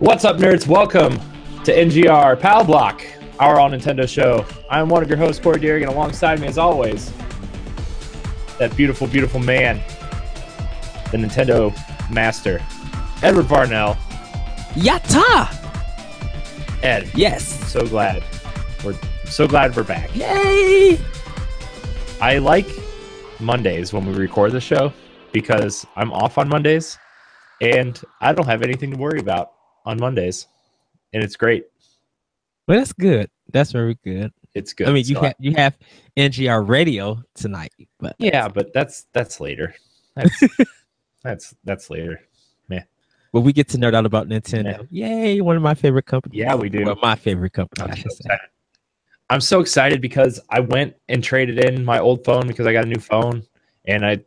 What's up, nerds? Welcome to NGR Pal Block, our all Nintendo show. I'm one of your hosts, Corey Deering, and alongside me, as always, that beautiful, beautiful man, the Nintendo master, Edward Varnell. Yatta! Ed, Yes. so glad we're so glad we're back. Yay! I like Mondays when we record the show because I'm off on Mondays and I don't have anything to worry about on Mondays, and it's great. Well, that's good. That's very good. It's good. I mean, you So have you have NGR radio tonight, but Yeah, but that's that's later. That's that's that's later. but we get to nerd out about Nintendo. Yay! One of my favorite companies. Yeah, we do. Well, my favorite company, I I'm so, I'm so excited because I went and traded in my old phone because I got a new phone and I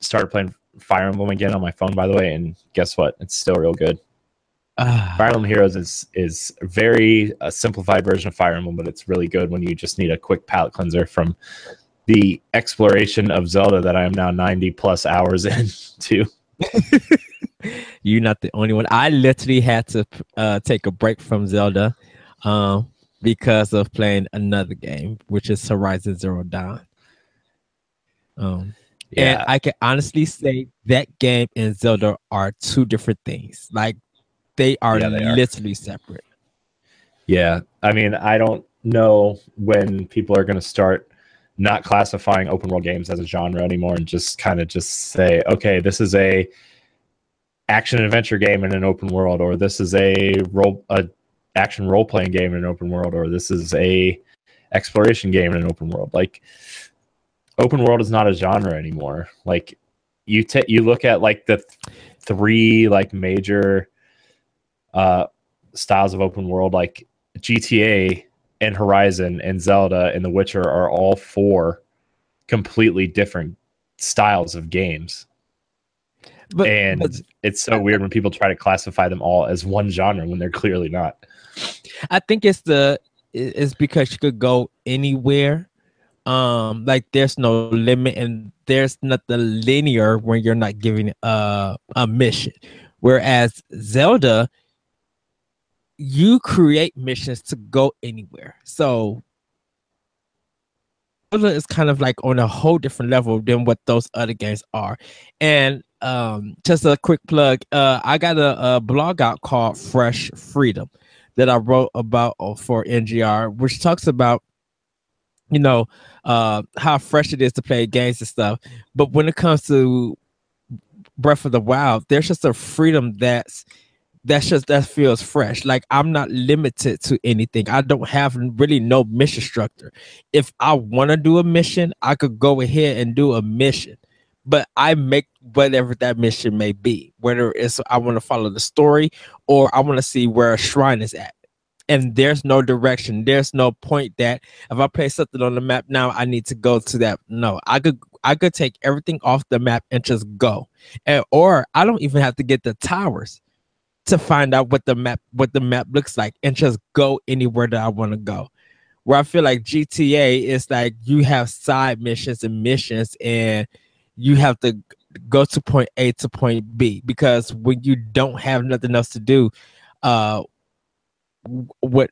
started playing Fire Emblem again on my phone by the way and guess what? It's still real good. Ah, Fire Emblem Heroes is is very a simplified version of Fire Emblem, but it's really good when you just need a quick palate cleanser from the exploration of Zelda that I am now 90 plus hours into. you're not the only one. I literally had to uh, take a break from Zelda um, because of playing another game, which is Horizon Zero Dawn. Um, And I can honestly say that game and Zelda are two different things. Like they are Yeah, they are. literally separate. Yeah, I mean, I don't know when people are going to start not classifying open world games as a genre anymore and just kind of just say, okay, this is a action adventure game in an open world, or this is a role a action role playing game in an open world, or this is a exploration game in an open world. Like open world is not a genre anymore. Like you ta you look at like the th- three like major uh styles of open world like GTA and Horizon and Zelda and The Witcher are all four completely different styles of games. But, and but it's so weird when people try to classify them all as one genre when they're clearly not. I think it's the it's because you could go anywhere. Um, like there's no limit and there's nothing linear when you're not giving uh, a mission. Whereas Zelda, you create missions to go anywhere. So Zelda is kind of like on a whole different level than what those other games are. And um, just a quick plug, uh, I got a, a blog out called Fresh Freedom that I wrote about uh, for NGR, which talks about you know uh how fresh it is to play games and stuff. But when it comes to Breath of the Wild, there's just a freedom that's that's just that feels fresh. Like I'm not limited to anything. I don't have really no mission structure. If I want to do a mission, I could go ahead and do a mission. But I make whatever that mission may be, whether it's I want to follow the story or I want to see where a shrine is at. And there's no direction. There's no point that if I place something on the map now, I need to go to that. No, I could I could take everything off the map and just go. And or I don't even have to get the towers to find out what the map what the map looks like and just go anywhere that I want to go. Where I feel like GTA is like you have side missions and missions and you have to go to point A to point B because when you don't have nothing else to do, uh what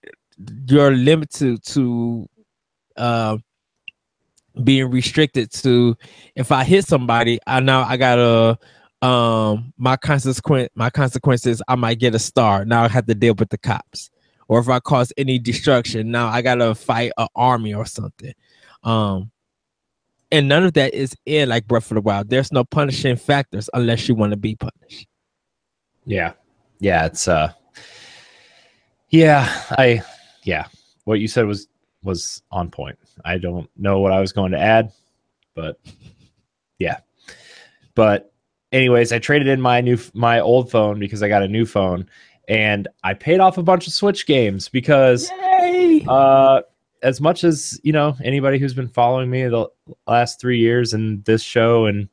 you're limited to uh being restricted to if I hit somebody, I know I gotta um my consequence my consequences I might get a star. Now I have to deal with the cops. Or if I cause any destruction, now I gotta fight an army or something. Um and none of that is in like Breath of the Wild. There's no punishing factors unless you want to be punished. Yeah. Yeah, it's uh Yeah, I yeah. What you said was was on point. I don't know what I was going to add, but yeah. But anyways, I traded in my new my old phone because I got a new phone and I paid off a bunch of Switch games because uh as much as, you know, anybody who's been following me the last 3 years and this show and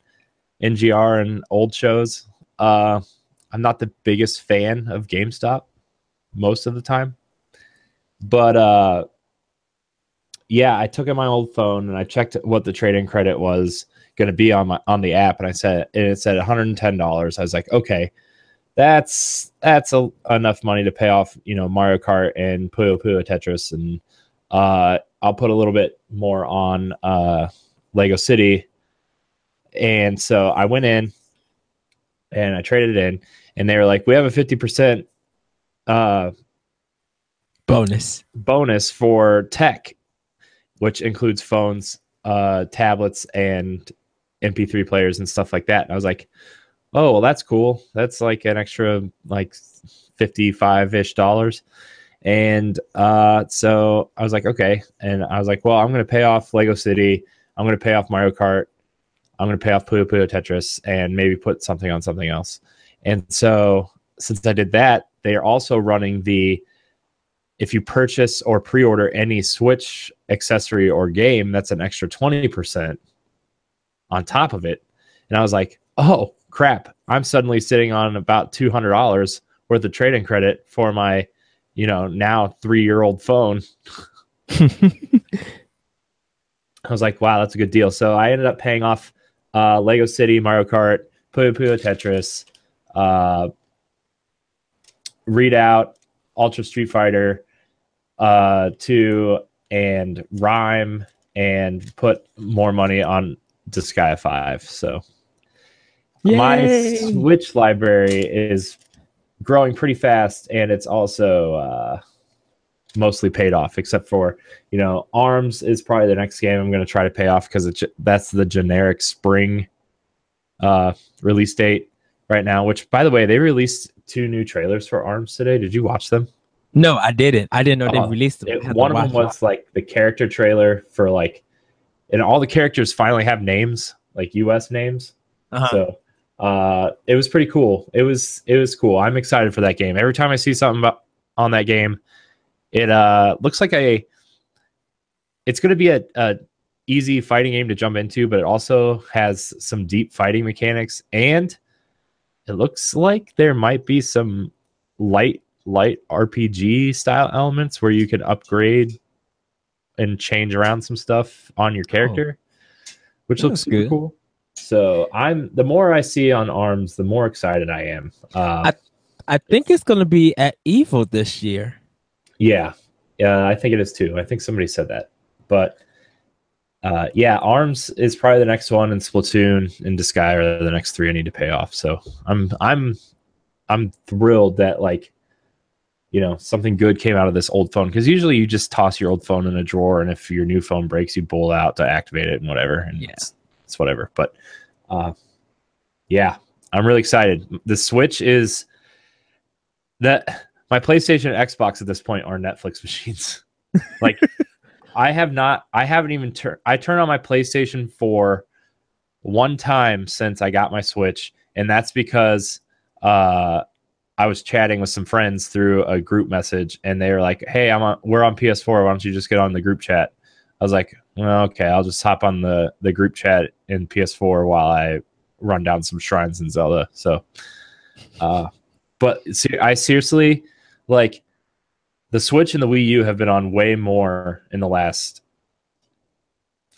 NGR and old shows, uh I'm not the biggest fan of GameStop most of the time. But uh yeah, I took in my old phone and I checked what the trade-in credit was going to be on my on the app and I said and it said $110. I was like, "Okay, that's that's a, enough money to pay off, you know, Mario Kart and Puyo Puyo Tetris, and uh, I'll put a little bit more on uh, Lego City. And so I went in and I traded it in, and they were like, "We have a fifty percent uh, bonus bonus for tech, which includes phones, uh, tablets, and MP3 players and stuff like that." And I was like, "Oh, well, that's cool. That's like an extra like fifty-five ish dollars." And uh, so I was like, okay. And I was like, well, I'm going to pay off Lego City. I'm going to pay off Mario Kart. I'm going to pay off Puyo Puyo Tetris and maybe put something on something else. And so since I did that, they are also running the if you purchase or pre-order any Switch accessory or game, that's an extra 20% on top of it. And I was like, oh crap, I'm suddenly sitting on about $200 worth of trading credit for my, you know, now three year old phone. I was like, wow, that's a good deal. So I ended up paying off uh, Lego City, Mario Kart, Puyo Puyo Tetris, uh, Redout, Ultra Street Fighter, uh, 2, and Rime, and put more money on Disgaea 5. So my Switch library is growing pretty fast, and it's also uh, mostly paid off, except for you know Arms is probably the next game I'm going to try to pay off because that's the generic spring uh, release date right now. Which, by the way, they released two new trailers for Arms today. Did you watch them? No, I didn't. I didn't know Uh, they released them. It- I had to one of them was like the character trailer for like, and all the characters finally have names, like U.S. names. Uh-huh. So uh, it was pretty cool. It was it was cool. I'm excited for that game. Every time I see something about, on that game, it uh, looks like a. It's going to be a, a easy fighting game to jump into, but it also has some deep fighting mechanics, and it looks like there might be some light light RPG style elements where you could upgrade and change around some stuff on your character, which That looks good. cool. So I'm the more I see on Arms, the more excited I am. Uh, I think it's going to be at Evo this year. yeah, yeah, I think it is too. I think somebody said that, but uh, yeah, Arms is probably the next one, and Splatoon and Disgaea are the next three I need to pay off. So I'm I'm I'm thrilled that like you know something good came out of this old phone because usually you just toss your old phone in a drawer, and if your new phone breaks, you pull it out to activate it and whatever, and Yeah. it's, it's whatever. But uh, yeah, I'm really excited. The Switch is that my PlayStation and Xbox at this point are Netflix machines. like I have not I haven't even turned I turned on my PlayStation 4 one time since I got my Switch and that's because uh I was chatting with some friends through a group message and they were like, "Hey, I'm on we're on PS4. Why don't you just get on the group chat?" I was like, well, "Okay, I'll just hop on the the group chat in PS4 while I run down some shrines in Zelda." So uh but se- I seriously like the Switch and the Wii U have been on way more in the last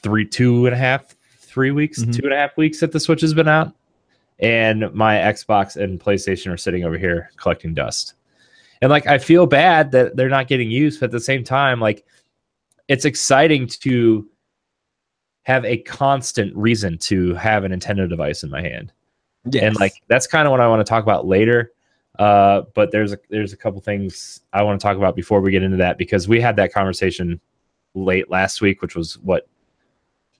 three, two and a half, three weeks, Mhm. two and a half weeks that the Switch has been out. And my Xbox and PlayStation are sitting over here collecting dust. And like, I feel bad that they're not getting used, but at the same time, like, it's exciting to have a constant reason to have a Nintendo device in my hand Yes. and like that's kind of what I want to talk about later. Uh, but there's a there's a couple things I want to talk about before we get into that because we had that conversation late last week, which was what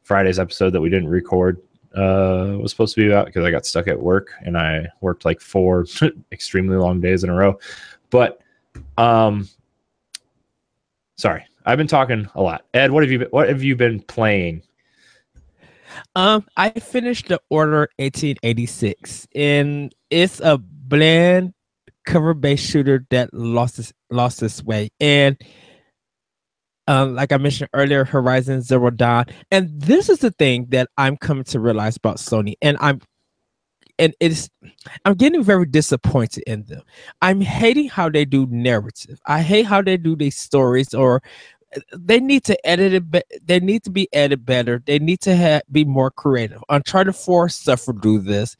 Friday's episode that we didn't record uh, was supposed to be about because I got stuck at work and I worked like four extremely long days in a row. But um, sorry, I've been talking a lot. Ed, what have you been, what have you been playing? Um, I finished the Order 1886, and it's a bland cover-based shooter that lost its lost its way. And um, like I mentioned earlier, Horizon Zero Dawn, and this is the thing that I'm coming to realize about Sony, and I'm and it's I'm getting very disappointed in them. I'm hating how they do narrative. I hate how they do these stories or they need to edit it be- they need to be edited better they need to be more creative uncharted 4 suffered through this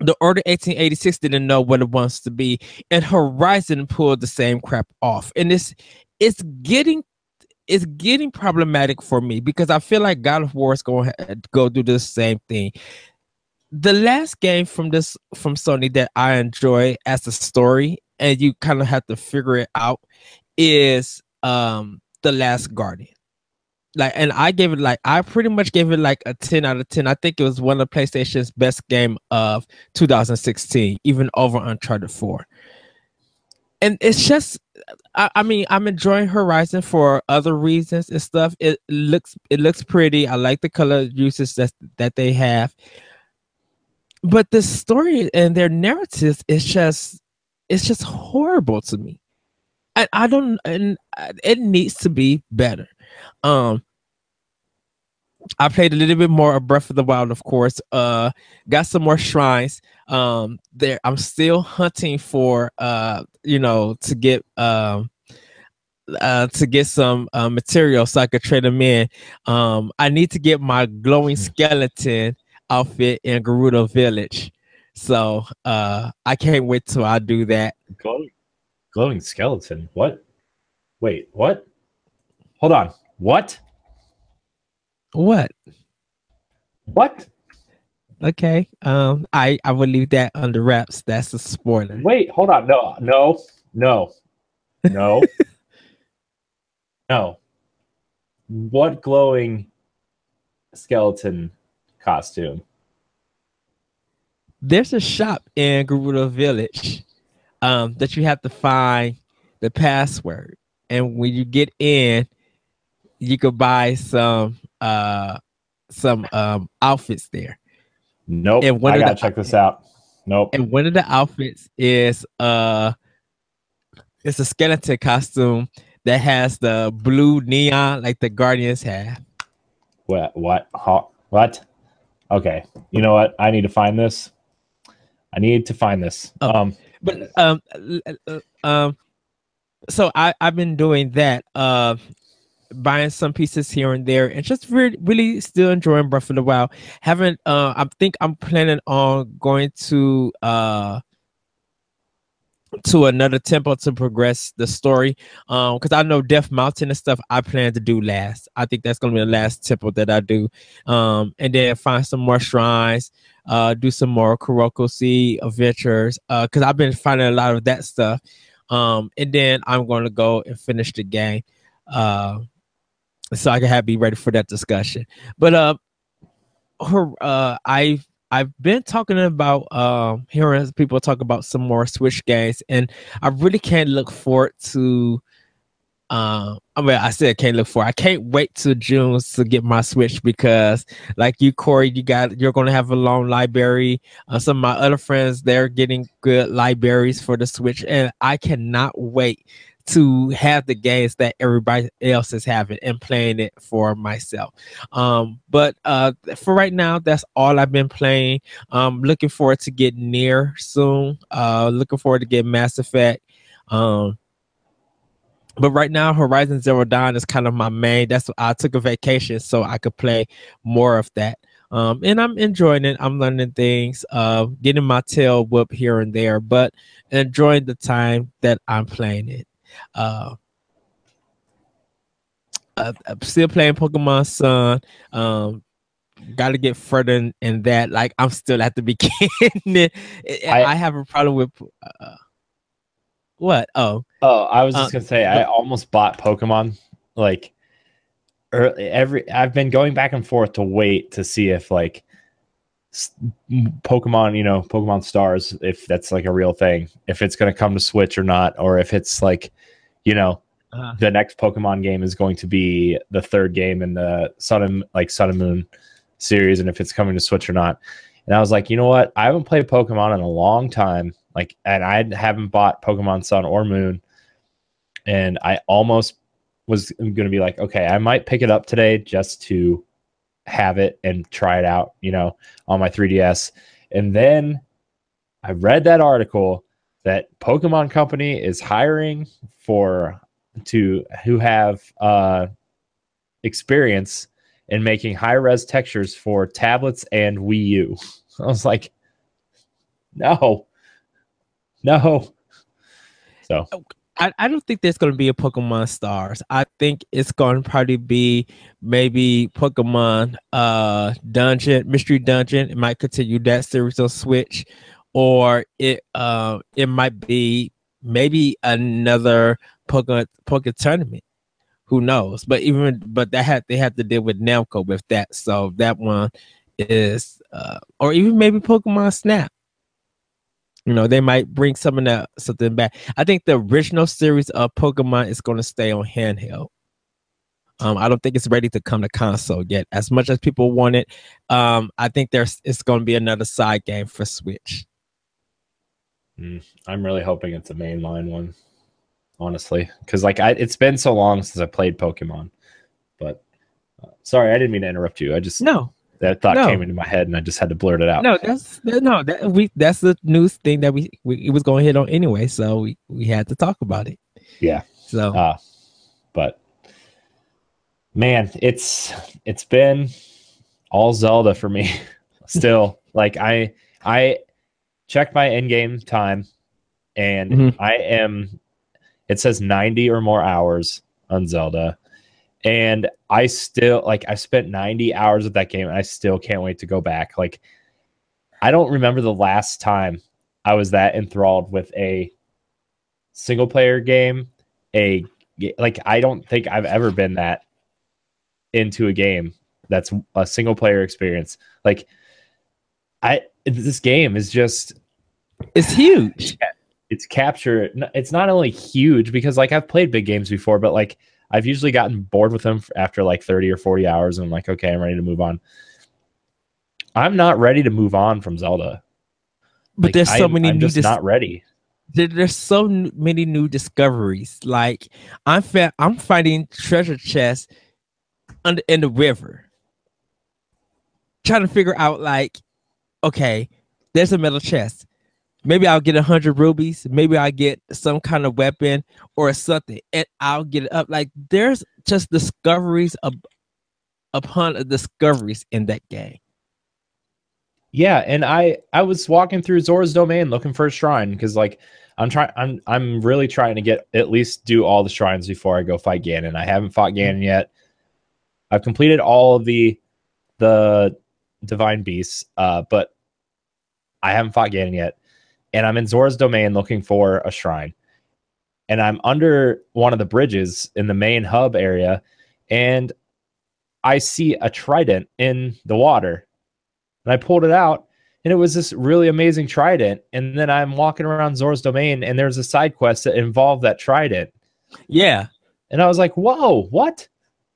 the Order 1886 didn't know what it wants to be, and Horizon pulled the same crap off. And it's it's getting it's getting problematic for me because I feel like God of War is going to go do the same thing. The last game from this from Sony that I enjoy as a story, and you kind of have to figure it out, is um The Last Guardian like and I gave it like I pretty much gave it like a 10 out of 10. I think it was one of PlayStation's best game of 2016, even over Uncharted 4. And it's just I, I mean I'm enjoying Horizon for other reasons and stuff. It looks it looks pretty. I like the color uses that that they have. But the story and their narratives is just it's just horrible to me. I, I don't and it needs to be better. Um, I played a little bit more of Breath of the Wild, of course. Uh, got some more shrines. Um, there, I'm still hunting for uh, you know, to get um, uh, to get some uh, material so I could trade them in. Um, I need to get my glowing hmm. skeleton outfit in Gerudo Village. So uh, I can't wait till I do that. Glowing, glowing skeleton. What? Wait, what? Hold on. What? What? What? Okay. Um, I I will leave that under wraps. That's a spoiler. Wait, hold on. No, no, no, no, no. What glowing skeleton costume? There's a shop in Gerudo Village um, that you have to find the password, and when you get in, you could buy some uh some um outfits there. Nope. And one I gotta the, check this out. Nope. And one of the outfits is uh it's a skeleton costume that has the blue neon like the Guardians have. What what what? Okay. You know what? I need to find this. I need to find this. Oh, um but um um so I I've been doing that. Uh buying some pieces here and there and just really really still enjoying Breath of the Wild. Haven't uh I think I'm planning on going to uh to another temple to progress the story. Um because I know Death Mountain and stuff I plan to do last. I think that's gonna be the last temple that I do. Um and then find some more shrines, uh do some more Korok Seed adventures. Uh because I've been finding a lot of that stuff. Um and then I'm gonna go and finish the game. Uh so I can have be ready for that discussion. But uh, her uh, I've I've been talking about um hearing people talk about some more Switch games, and I really can't look forward to. Um, I mean, I said I can't look for. I can't wait till June to get my Switch because, like you, Corey, you got you're gonna have a long library. Uh, some of my other friends they're getting good libraries for the Switch, and I cannot wait to have the games that everybody else is having and playing it for myself. Um, but uh, for right now, that's all I've been playing. Um, looking forward to get near soon. Uh, looking forward to get Mass Effect. Um, but right now, Horizon Zero Dawn is kind of my main. That's I took a vacation so I could play more of that. Um, and I'm enjoying it. I'm learning things, uh, getting my tail whooped here and there, but enjoying the time that I'm playing it. Uh, uh, I'm still playing Pokemon Sun. Um, got to get further in, in, that. Like I'm still at the beginning. I, I have a problem with uh, what? Oh, oh, I was just uh, gonna say I almost bought Pokemon like early, every. I've been going back and forth to wait to see if like Pokemon, you know, Pokemon Stars, if that's like a real thing, if it's going to come to Switch or not, or if it's like, you know, uh-huh. the next Pokemon game is going to be the third game in the Sun and like Sun and Moon series, and if it's coming to Switch or not. And I was like, you know what? I haven't played Pokemon in a long time, like, and I haven't bought Pokemon Sun or Moon, and I almost was going to be like, okay, I might pick it up today just to have it and try it out, you know, on my 3DS. And then I read that article that Pokemon Company is hiring for to who have uh, experience in making high res textures for tablets and Wii U. I was like, No. No. So I, I don't think there's going to be a Pokemon Stars. I think it's going to probably be maybe Pokemon uh Dungeon, Mystery Dungeon. It might continue that series on Switch, or it uh it might be maybe another Pokemon Pokemon tournament. Who knows? But even but that had they have to deal with Namco with that, so that one is uh or even maybe Pokemon Snap. You know, they might bring some of that something back. I think the original series of Pokemon is going to stay on handheld. Um, I don't think it's ready to come to console yet. As much as people want it, um, I think there's it's going to be another side game for Switch. Mm, I'm really hoping it's a mainline one, honestly, because like I, it's been so long since I played Pokemon. But uh, sorry, I didn't mean to interrupt you. I just no, that thought No. came into my head and I just had to blurt it out. no, that's no, that we that's the news thing that we, we it was going to hit on anyway, so we we had to talk about it. Yeah. So Uh, but man, it's it's been all Zelda for me. Still, like I I checked my in game time, and Mhm. I am. It says ninety or more hours on Zelda, and I still like I spent ninety hours with that game, and I still can't wait to go back. Like, I don't remember the last time I was that enthralled with a single player game a like I don't think I've ever been that into a game that's a single player experience. Like I this game is just it's huge. it's capture it's not only huge because like I've played big games before but like I've usually gotten bored with them after like 30 or 40 hours and I'm like okay, I'm ready to move on. I'm not ready to move on from Zelda. But Like, there's so I'm- many I'm new just dis- not ready. there, there's so n- many new discoveries. Like I'm fa- I'm finding treasure chests under in the river, trying to figure out like, okay, there's a metal chest. Maybe I'll get a hundred rupees. Maybe I'll get some kind of weapon or something, and I'll get it up. Like there's just discoveries up upon discoveries in that game. Yeah, and I I was walking through Zora's domain looking for a shrine because like I'm trying I'm I'm really trying to get at least do all the shrines before I go fight Ganon. I haven't fought Ganon yet. I've completed all of the the divine beasts, uh, but I haven't fought Ganon yet. And I'm in Zora's domain looking for a shrine. And I'm under one of the bridges in the main hub area, and I see a trident in the water and I pulled it out, and it was this really amazing trident. And then I'm walking around Zora's domain, and there's a side quest that involved that trident, Yeah, and I was like, "Whoa, what?"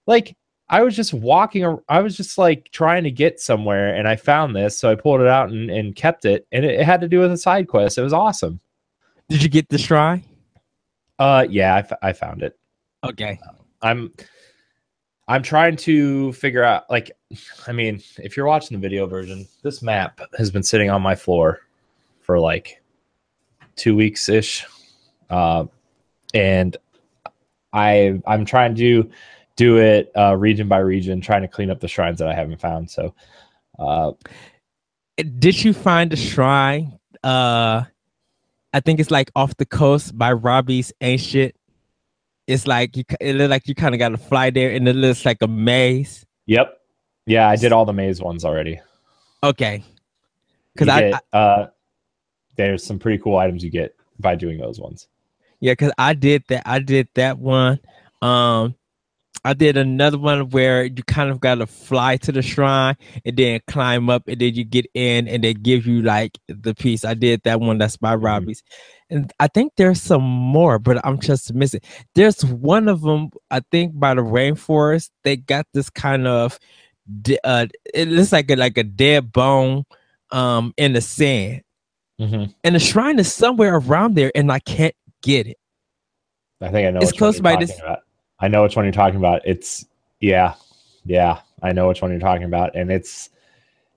Like I was just walking, I was just like trying to get somewhere, and I found this, so I pulled it out and, and kept it, and it, it had to do with a side quest. It was awesome. did you get the shrine? Uh, yeah, I, f- I found it. Okay. I'm I'm trying to figure out like I mean, if you're watching the video version, this map has been sitting on my floor for like 2 weeks ish. Uh and I I'm trying to do it uh region by region trying to clean up the shrines that I haven't found. So uh did you find a shrine uh i think it's like off the coast by robbie's ancient it's like you it look like you kind of got to fly there and it looks like a maze yep. Yeah, I did all the maze ones already. okay because I, get, uh there's some pretty cool items you get by doing those ones. yeah because i did that i did that one um i did another one where you kind of got to fly to the shrine and then climb up and then you get in and they give you like the piece i did that one that's by robbie's and i think there's some more but i'm just missing there's one of them i think by the rainforest they got this kind of uh it looks like a like a dead bone um in the sand Mhm. and the shrine is somewhere around there and i can't get it I think I know. It's close by this- About. I know which one you're talking about. It's yeah, yeah. I know which one you're talking about, and it's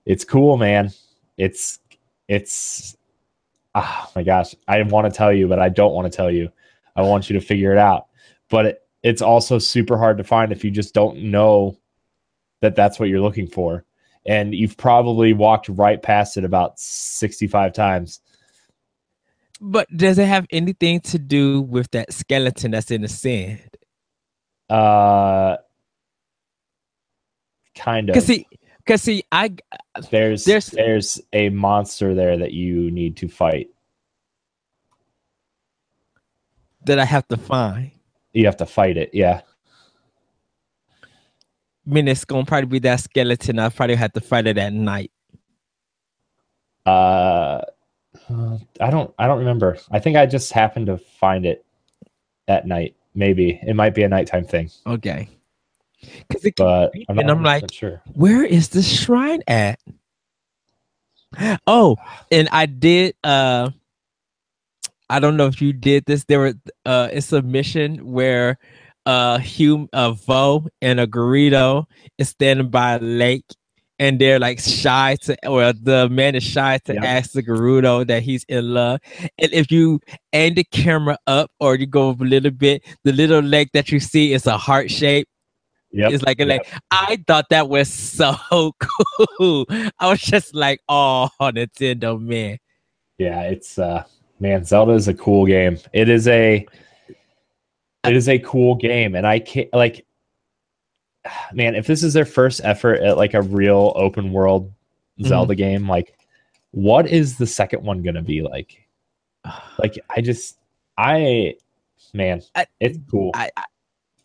it's cool, man. It's it's oh my gosh. I want to tell you, but I don't want to tell you. I want you to figure it out. But it, it's also super hard to find if you just don't know that that's what you're looking for, and you've probably walked right past it about 65 times. But does it have anything to do with that skeleton that's in the sand? Uh, kind of. Cause see, cause see, I there's there's- there's a monster there that you need to fight. that I have to find. You have to fight it. Yeah. I mean, it's gonna probably be that skeleton. I probably have to fight it at night. Uh, uh, I don't I don't remember. I think I just happened to find it at night. Maybe it might be a nighttime thing, Okay. Cause it, but I'm And I'm like- 100% sure. where is the shrine at? Oh, and I did. Uh, I don't know if you did this. There were uh, it's a mission where uh, hum a Vo and a Gerudo is standing by a lake. And they're like shy to, or the man is shy to Yep. ask the Gerudo that he's in love. And if you aim the camera up or you go a little bit, the little leg that you see is a heart shape. Yep. It's like a yep. like I thought that was so cool. I was just like, oh, Nintendo man. Yeah, it's uh man, Zelda is a cool game. It is a it is a cool game and I can't like man, if this is their first effort at like a real open world Mm-hmm. Zelda game, like what is the second one going to be like? Like I just I man, I- it's cool. I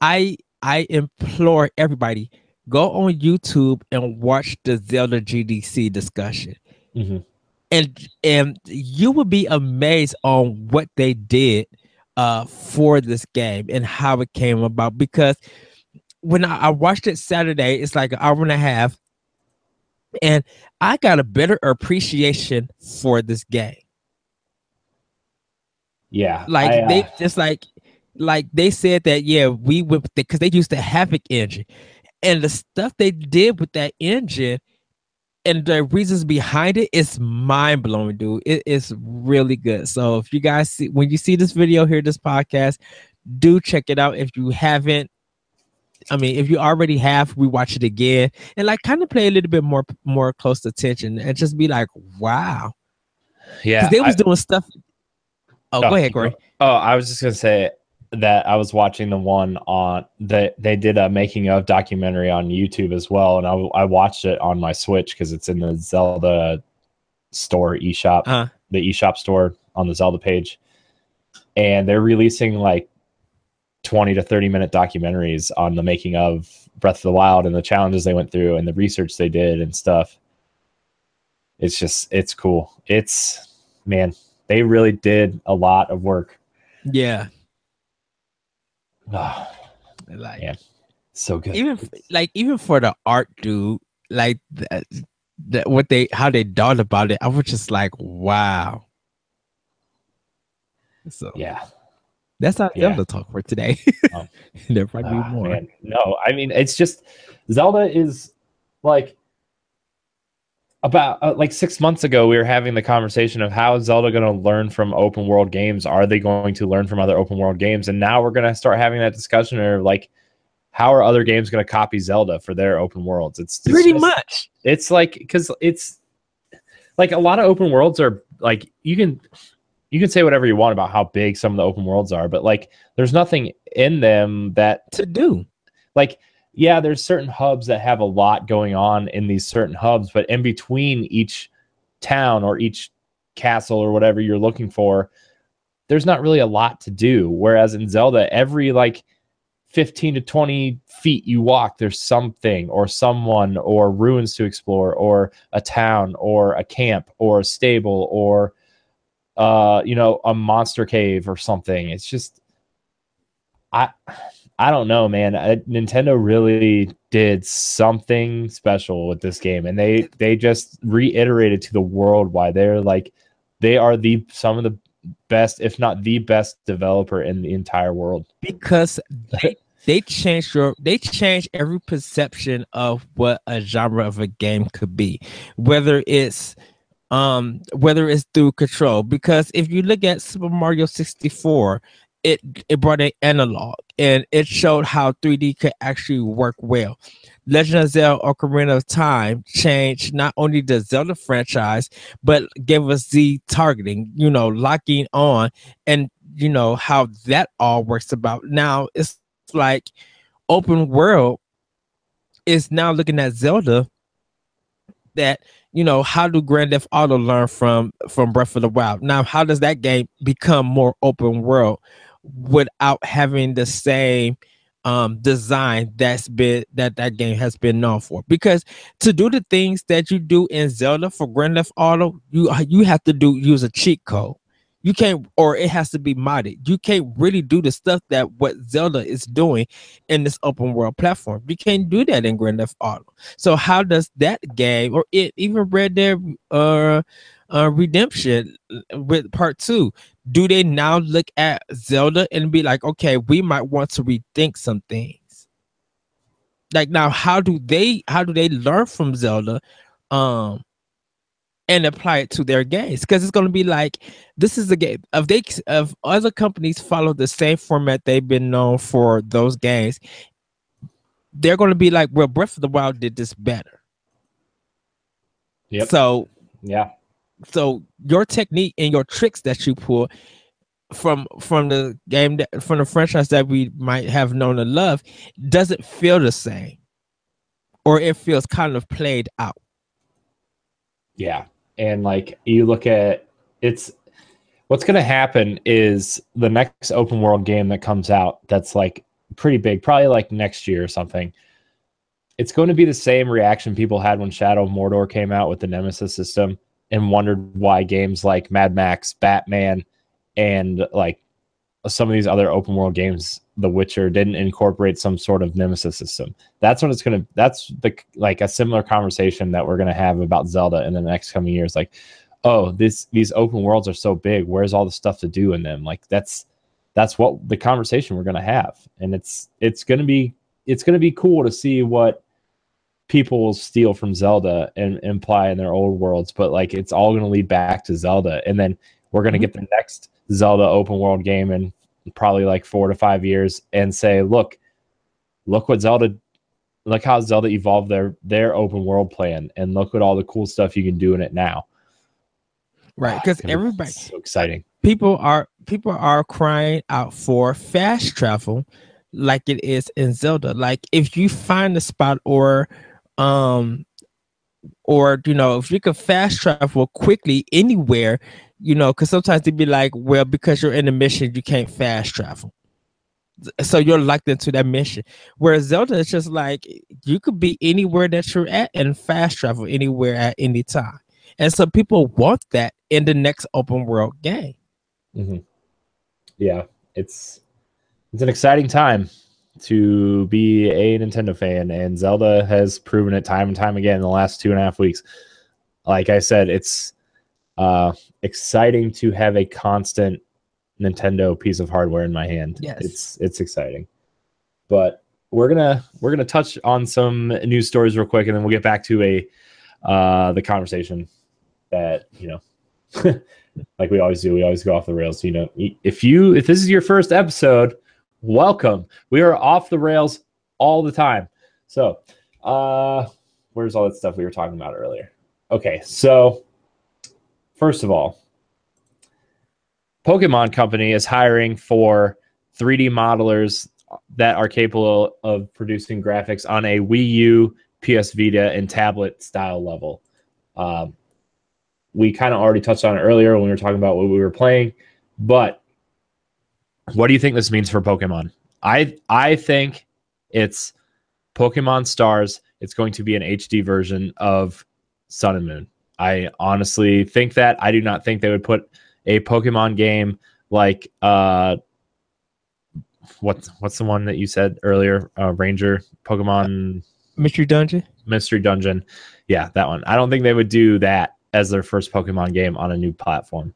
I I implore everybody go on YouTube and watch the Zelda GDC discussion. Mhm. And and you will be amazed on what they did uh for this game and how it came about because when I, I watched it Saturday, it's like an hour and a half, and I got a better appreciation for this game. Yeah. Like I, uh, they just like like they said that yeah we went because they used the Havok engine, and the stuff they did with that engine and the reasons behind it is mind blowing, dude. It is really good. So if you guys see when you see this video here, this podcast, do check it out. If you haven't, I mean, if you already have, we watch it again and like kind of play a little bit more more close attention and just be like, wow, yeah. they was I- doing stuff. Oh, Oh, go ahead, Corey. Oh, I was just gonna say that I was watching the one on that they did a making of documentary on YouTube as well, and I, I watched it on my Switch because it's in the Zelda store eShop, Uh, the eShop store on the Zelda page, and they're releasing like twenty to thirty minute documentaries on the making of Breath of the Wild and the challenges they went through and the research they did and stuff. It's just it's cool. It's man, they really did a lot of work. yeah, Ah, like Yeah. so good. even like even for the art, dude, like the, what they how they thought about it, I was just like, wow. So yeah. That's not Yeah. Zelda talk for today. Oh. there probably Ah, more. man. No, I mean it's just Zelda is like about uh, like six months ago we were having the conversation of how is Zelda going to learn from open world games? Are they going to learn from other open world games? And now we're going to start having that discussion of like how are other games going to copy Zelda for their open worlds? It's it's Pretty just- much. it's like because it's like a lot of open worlds are like you can you can say whatever you want about how big some of the open worlds are but like there's nothing in them that To do. like yeah there's certain hubs that have a lot going on in these certain hubs but in between each town or each castle or whatever you're looking for there's not really a lot to do whereas in zelda every like 15 to 20 feet you walk there's something or someone or ruins to explore or a town or a camp or a stable or uh you know a monster cave or something. It's just i i don't know man. I, nintendo really did something special with this game and they they just reiterated to the world why they're like they are the some of the best if not the best developer in the entire world. Because they they changed your they changed every perception of what a genre of a game could be. Whether it's um whether it's through control because if you look at super mario 64 it it brought an analog and it showed how 3D could actually work well. Legend of Zelda Ocarina of Time changed not only the Zelda franchise, but gave us the targeting, you know, locking on and you know how that all works about. Now it's like open world is now looking at Zelda that you know how do Grand Theft Auto learn from from Breath of the Wild? Now, how does that game become more open world without having the same um design that's been that that game has been known for because to do the things that you do in Zelda for Grand Theft Auto you you have to do use a cheat code you can't or it has to be modded. You can't really do the stuff that what zelda is doing in this open world platform. You can't do that in grand theft auto. So how does that game or it even red dead uh, uh redemption uh, with part two do they now look at zelda and be like okay we might want to rethink some things? Like now how do they how do they learn from zelda um and apply it to their games because it's going to be like this is the game if they if other companies follow the same format they've been known for those games they're going to be like well breath of the wild did this better Yep. so yeah. so your technique and your tricks that you pull from from the game that from the franchise that we might have known and love doesn't feel the same or it feels kind of played out Yeah. And like you look at it's what's going to happen is the next open world game that comes out that's like pretty big, probably like next year or something. It's going to be the same reaction people had when Shadow of Mordor came out with the Nemesis system and wondered why games like Mad Max, Batman, and like some of these other open world games, The Witcher, didn't incorporate some sort of Nemesis system. That's what it's gonna. That's the like a similar conversation that we're gonna have about Zelda in the next coming years. Like, oh, this these open worlds are so big. Where's all the stuff to do in them? Like that's that's what the conversation we're gonna have, and it's it's gonna be it's gonna be cool to see what people will steal from Zelda and imply in their old worlds, but like it's all going to lead back to Zelda. And then we're going to Mhm. get the next Zelda open world game in probably like four to five years and say, look, look what Zelda, look how Zelda evolved their their open world plan, and look at all the cool stuff you can do in it now. right because gonna be everybody so exciting. people are people are crying out for fast travel like it is in Zelda. Like if you find a spot or um or you know if you could fast travel quickly anywhere, you know, because sometimes they'd be like, well, because you're in a mission, you can't fast travel. So you're locked into that mission. Whereas Zelda is just like you could be anywhere that you're at and fast travel anywhere at any time. And so people want that in the next open world game. Mhm. Yeah, it's it's an exciting time to be a Nintendo fan, and Zelda has proven it time and time again in the last two and a half weeks. Like I said, it's uh, exciting to have a constant Nintendo piece of hardware in my hand. Yes. it's it's exciting. But we're gonna we're gonna touch on some news stories real quick, and then we'll get back to a uh, the conversation that you know like we always do. We always go off the rails. You know, if you if this is your first episode, welcome. We are off the rails all the time. So, uh, where's all that stuff we were talking about earlier? Okay, so first of all, Pokemon Company is hiring for 3D modelers that are capable of producing graphics on a Wii U, PS Vita, and tablet style level. Um, we kind of already touched on it earlier when we were talking about what we were playing, but what do you think this means for Pokemon? I I think it's Pokemon Stars. It's going to be an HD version of Sun and Moon. I honestly think that. I do not think they would put a Pokemon game like uh what's what's the one that you said earlier? Uh, Ranger Pokemon Mystery Dungeon. Mystery Dungeon. Yeah, that one. I don't think they would do that as their first Pokemon game on a new platform.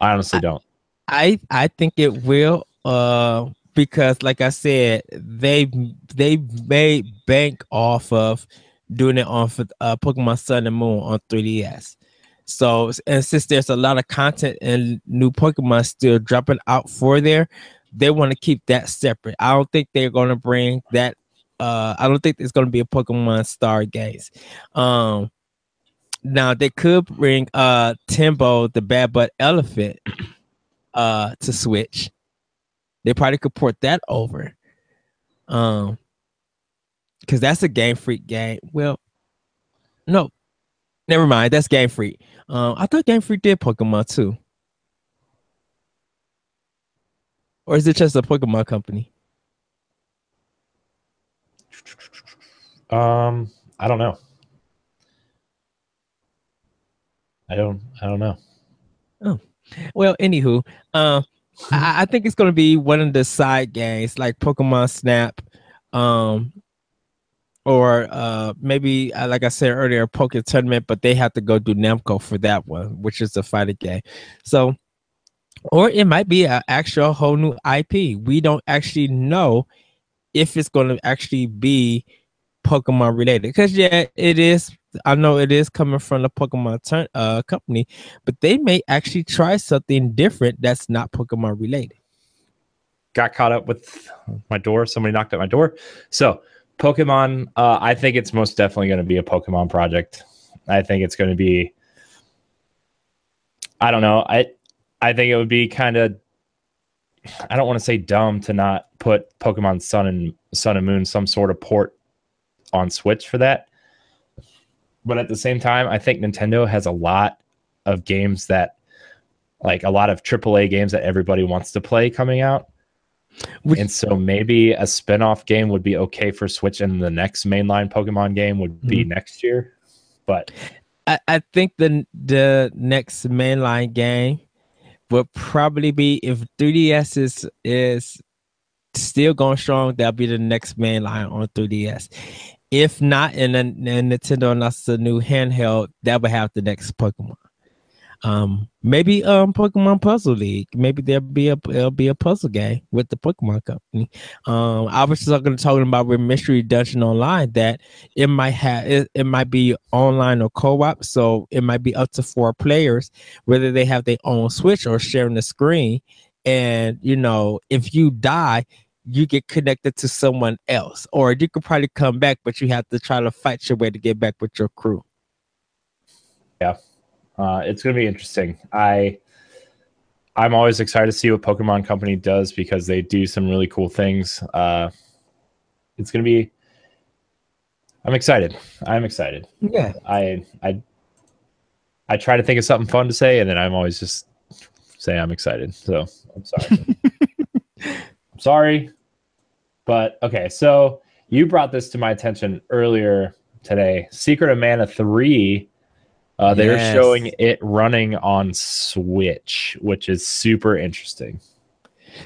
I honestly don't. I I think it will uh because like I said they they made bank off of doing it on uh, Pokemon Sun and Moon on 3DS. So, and since there's a lot of content and new Pokemon still dropping out for there, they want to keep that separate. I don't think they're going to bring that. Uh, I don't think there's going to be a Pokemon Star Games. Um, now they could bring uh Tembo the Bad Butt Elephant uh to Switch. They probably could port that over. Um, because that's a Game Freak game. Well, no, never mind. That's Game Freak. Um, I thought Game Freak did Pokemon too. Or is it just a Pokemon company? Um, I don't know. I don't. I don't know. Oh, well. Anywho, um, I, I think it's gonna be one of the side games like Pokemon Snap, um, or uh maybe uh, like I said earlier, Pokkén Tournament, but they have to go do Namco for that one, which is the fighting game. So, or it might be an actual whole new IP. We don't actually know if it's going to actually be Pokemon related. Because yeah, it is. I know it is coming from the Pokemon turn, uh, company, but they may actually try something different that's not Pokemon related. Got caught up with my door. Somebody knocked at my door. So Pokemon, uh, I think it's most definitely going to be a Pokemon project. I think it's going to be. I don't know. I I think it would be kind of. I don't want to say dumb to not put Pokemon Sun and Sun and Moon some sort of port on Switch for that. But at the same time, I think Nintendo has a lot of games that, like a lot of AAA games that everybody wants to play coming out which, and so maybe a spin-off game would be okay for Switch and the next mainline Pokemon game would be mm-hmm. next year. But I, I think the the next mainline game would probably be if 3DS is is still going strong, that'll be the next mainline on 3DS. If not, and then Nintendo announces a new handheld, that would have the next Pokemon. Um, maybe um Pokemon Puzzle League. Maybe there'll be a it'll be a puzzle game with the Pokemon Company. Um, I was talking talking about with Mystery Dungeon Online that it might have it, it might be online or co-op, so it might be up to four players, whether they have their own Switch or sharing the screen. And you know, if you die, you get connected to someone else, or you could probably come back, but you have to try to fight your way to get back with your crew. Yeah. Uh, it's going to be interesting. I I'm always excited to see what Pokemon Company does because they do some really cool things. Uh, it's going to be. I'm excited. I'm excited. Yeah. I I I try to think of something fun to say, and then I'm always just say I'm excited. So I'm sorry. I'm sorry, but okay. So you brought this to my attention earlier today. Secret of Mana three uh, they're yes. showing it running on Switch, which is super interesting.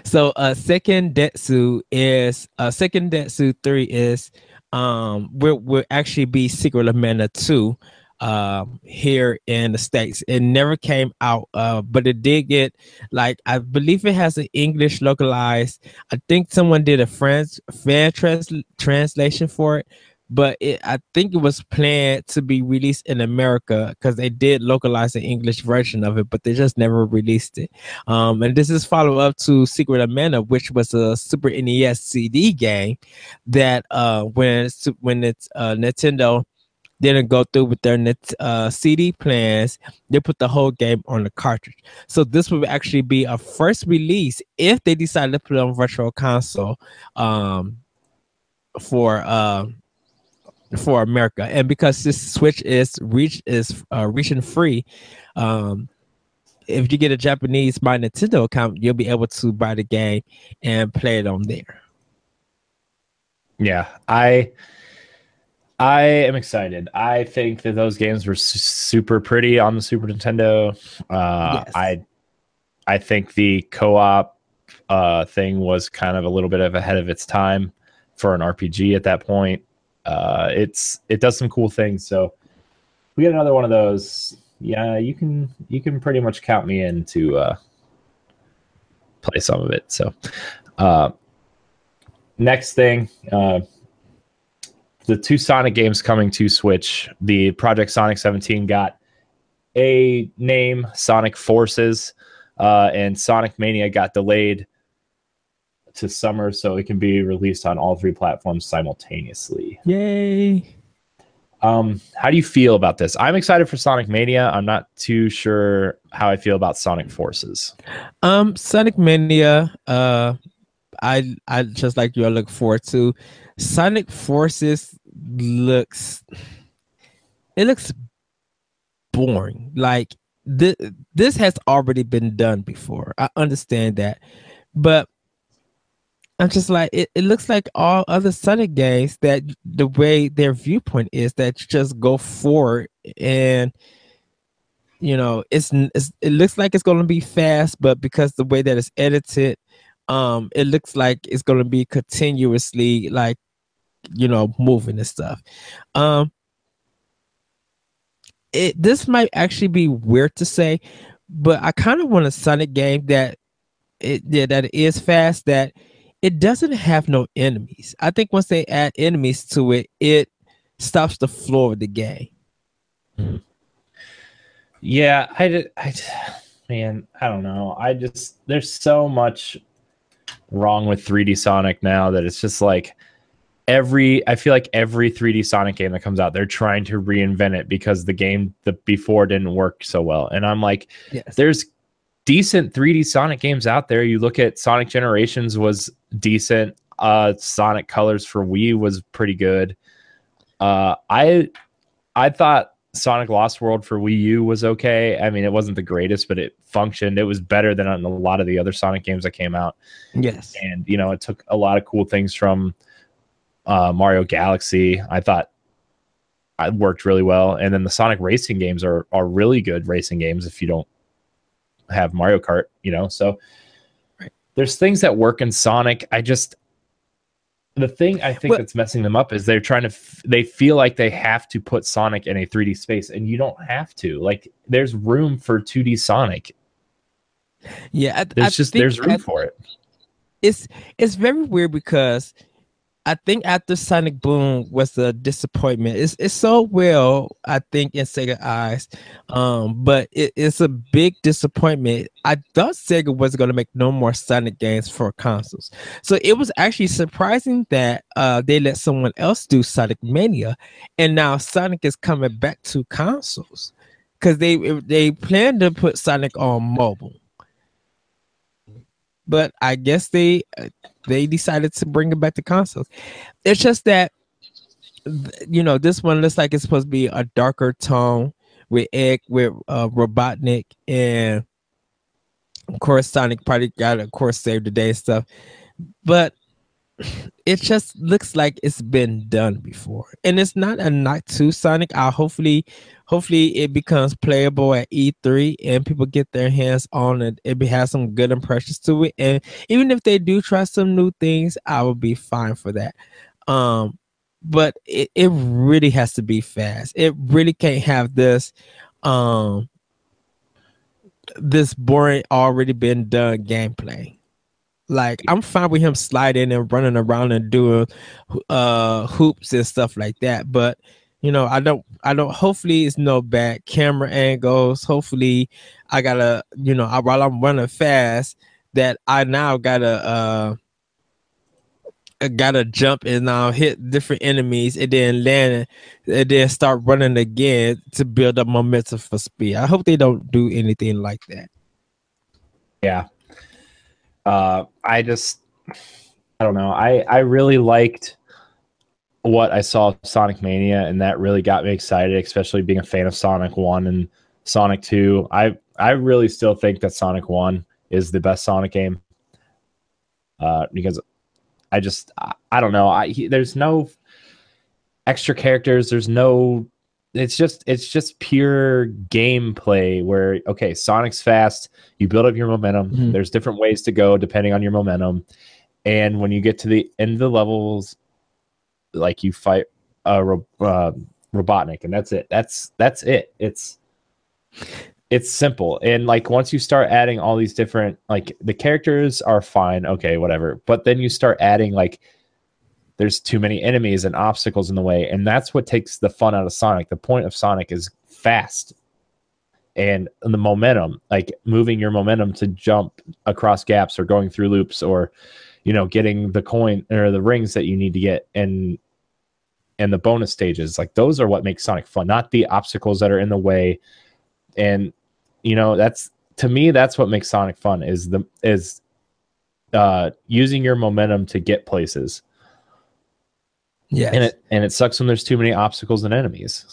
So, uh, Seiken Densetsu is uh, Seiken Densetsu three is um will will actually be Secret of Mana two um here in the states it never came out uh but it did get like i believe it has an english localized i think someone did a french fan trans- translation for it but it, I think it was planned to be released in America because they did localize the English version of it, but they just never released it. Um, and this is follow up to Secret of Mana, which was a Super NES CD game that uh, when it's, when it's uh, Nintendo didn't go through with their uh, CD plans, they put the whole game on the cartridge. So this would actually be a first release if they decided to put it on Virtual Console um, for. Uh, for America, and because this Switch is reach is uh, region free, um, if you get a Japanese My Nintendo account, you'll be able to buy the game and play it on there. Yeah, I I am excited. I think that those games were su- super pretty on the Super Nintendo. Uh, yes. I I think the co-op uh, thing was kind of a little bit of ahead of its time for an RPG at that point uh, it's it does some cool things. So we get another one of those. Yeah, you can you can pretty much count me in to uh, play some of it. So uh, next thing, uh, the two Sonic games coming to Switch. The Project Sonic 17 got a name, Sonic Forces, uh, and Sonic Mania got delayed to summer so it can be released on all three platforms simultaneously. Yay! Um, how do you feel about this? I'm excited for Sonic Mania. I'm not too sure how I feel about Sonic Forces. Um, Sonic Mania. Uh, I I just like you. I look forward to Sonic Forces. Looks it looks boring. Like this this has already been done before. I understand that, but I'm just like it, it looks like all other Sonic games that the way their viewpoint is that you just go forward and you know it's, it's it looks like it's going to be fast but because the way that it's edited um it looks like it's going to be continuously like you know moving and stuff. Um it this might actually be weird to say but i kind of want a sonic game that it yeah, that is fast that it doesn't have no enemies. I think once they add enemies to it, it stops the flow of the game. Yeah, I, did, I, man, I don't know. I just there's so much wrong with 3D Sonic now that it's just like every I feel like every 3D Sonic game that comes out, they're trying to reinvent it because the game the before didn't work so well. And I'm like, yes. there's decent 3D Sonic games out there. You look at Sonic Generations was decent. Uh, Sonic Colors for Wii was pretty good. Uh, I I thought Sonic Lost World for Wii U was okay. I mean, it wasn't the greatest, but it functioned. It was better than a lot of the other Sonic games that came out. Yes, and you know, it took a lot of cool things from uh, Mario Galaxy. I thought it worked really well, and then the Sonic racing games are are really good racing games. If you don't have Mario Kart, you know. So right. there's things that work in Sonic. I just the thing I think well, that's messing them up is they're trying to f- they feel like they have to put Sonic in a 3D space and you don't have to. Like there's room for 2D Sonic. Yeah, I, there's I just there's room I, for it. It's it's very weird because I think after Sonic Boom was a disappointment. It's it's so well, I think, in Sega eyes, um, but it, it's a big disappointment. I thought Sega was going to make no more Sonic games for consoles, so it was actually surprising that uh, they let someone else do Sonic Mania, and now Sonic is coming back to consoles because they they plan to put Sonic on mobile but I guess they they decided to bring it back to consoles. It's just that you know this one looks like it's supposed to be a darker tone with egg with uh, Robotnik and of course Sonic probably got of course save the day stuff, but it just looks like it's been done before. And it's not a not too sonic. I hopefully hopefully it becomes playable at e3 and people get their hands on it it has some good impressions to it. And even if they do try some new things i will be fine for that. Um but it, it really has to be fast. It really can't have this um this boring already been done gameplay like I'm fine with him sliding and running around and doing uh hoops and stuff like that. But you know, I don't I don't hopefully it's no bad camera angles. Hopefully I gotta, you know, while I'm running fast, that I now gotta uh gotta jump and now hit different enemies and then land and then start running again to build up momentum for speed. I hope they don't do anything like that. Yeah, uh, I just I don't know. I I really liked what I saw Sonic Mania, and that really got me excited, especially being a fan of Sonic One and Sonic Two. I I really still think that Sonic One is the best Sonic game uh, because I just I, I don't know. I he, there's no extra characters. There's no it's just it's just pure gameplay where okay sonic's fast you build up your momentum mm-hmm. there's different ways to go depending on your momentum and when you get to the end of the levels like you fight a ro- uh, robotnik and that's it that's that's it it's it's simple and like once you start adding all these different like the characters are fine okay whatever but then you start adding like there's too many enemies and obstacles in the way and that's what takes the fun out of sonic. The point of sonic is fast and the momentum, like moving your momentum to jump across gaps or going through loops or you know getting the coin or the rings that you need to get and and the bonus stages. Like those are what make sonic fun not the obstacles that are in the way. And you know that's to me that's what makes sonic fun is the is uh using your momentum to get places Yeah. and it and it sucks when there's too many obstacles and enemies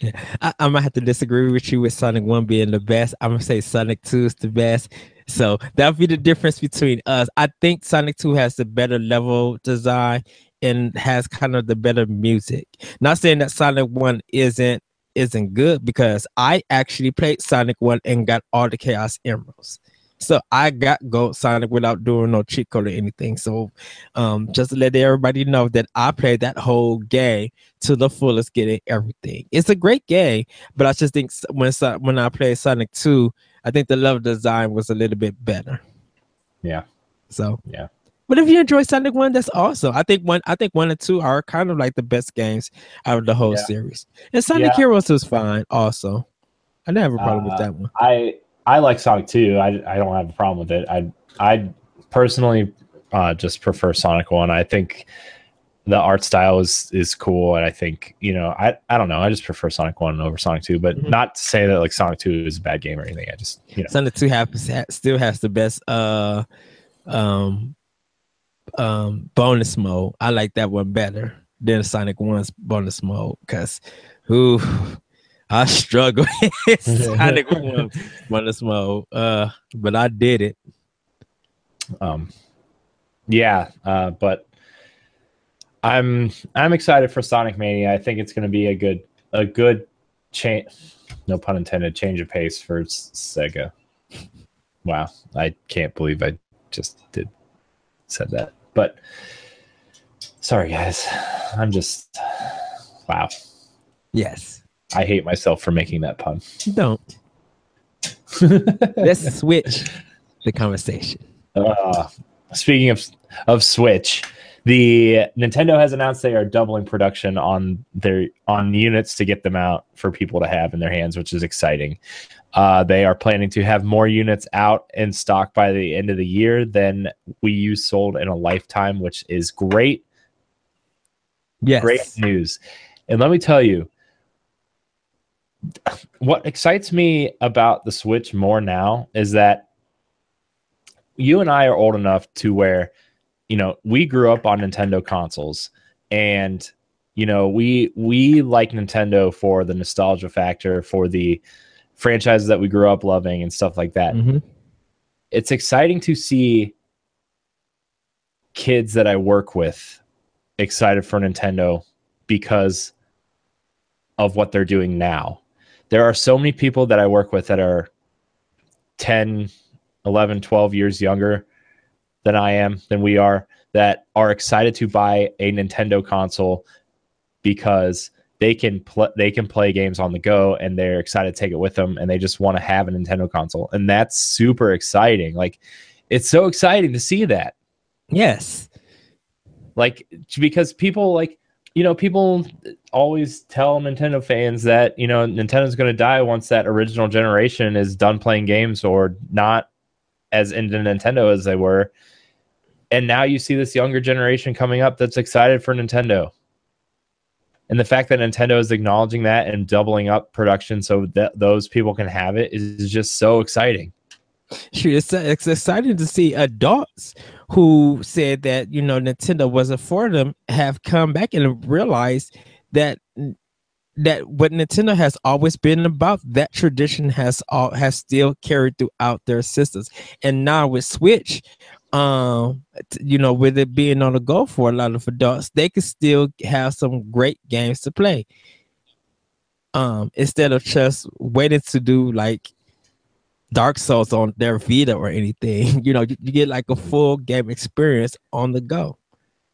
Yeah, I, I might have to disagree with you with Sonic 1 being the best. I'm gonna say Sonic 2 is the best. So that'll be the difference between us. I think Sonic 2 has the better level design and has kind of the better music. Not saying that Sonic 1 isn't isn't good because I actually played Sonic 1 and got all the Chaos Emeralds. So I got Gold Sonic without doing no cheat code or anything. So um just to let everybody know that I played that whole game to the fullest, getting everything. It's a great game, but I just think when when I played Sonic 2, I think the level design was a little bit better. Yeah. So Yeah. But if you enjoy Sonic 1, that's awesome. I think one I think one and two are kind of like the best games out of the whole Yeah. series. And Sonic Yeah. Heroes was fine also. I didn't have a problem Uh, with that one. I I like Sonic 2. I I don't have a problem with it. I I personally uh, just prefer Sonic 1. I think the art style is is cool and I think, you know, I I don't know. I just prefer Sonic 1 over Sonic 2, but Mhm. not to say that like Sonic 2 is a bad game or anything. I just, you know. Sonic 2 has, still has the best uh um um bonus mode. I like that one better than Sonic 1's bonus mode because who I struggle with Sonic 1 bonus mode. Uh but I did it. Um yeah, uh but I'm I'm excited for Sonic Mania. I think it's going to be a good a good change no pun intended change of pace for S- Sega. Wow, I can't believe I just did said that. But sorry guys. I'm just wow. Yes. I hate myself for making that pun. Don't. Let's switch the conversation. Uh, speaking of of Switch, the Nintendo has announced they are doubling production on their on units to get them out for people to have in their hands, which is exciting. Uh, they are planning to have more units out in stock by the end of the year than Wii U sold in a lifetime, which is great. Yes. Great news. And let me tell you, what excites me about the Switch more now is that you and I are old enough to where, you know, we grew up on Nintendo consoles and you know, we we like Nintendo for the nostalgia factor, for the franchises that we grew up loving and stuff like that. Mhm. It's exciting to see kids that I work with excited for Nintendo because of what they're doing now. There are so many people that I work with that are 10, 11, 12 years younger than I am, than we are, that are excited to buy a Nintendo console because they can play they can play games on the go and they're excited to take it with them and they just want to have a Nintendo console. And that's super exciting. Like it's so exciting to see that Yes. like because people like you know people always tell nintendo fans that you know nintendo's going to die once that original generation is done playing games or not as into nintendo as they were. And now you see this younger generation coming up that's excited for nintendo. And the fact that nintendo is acknowledging that and doubling up production so that those people can have it is just so exciting. It's exciting to see adults who said that you know Nintendo wasn't for them have come back and realized that that what Nintendo has always been about that tradition has all has still carried throughout their systems, and now with Switch, um, you know, with it being on the go for a lot of adults, they can still have some great games to play. Um, instead of just waiting to do like Dark Souls on their Vita or anything. You know, you, you get like a mm-hmm. full game experience on the go.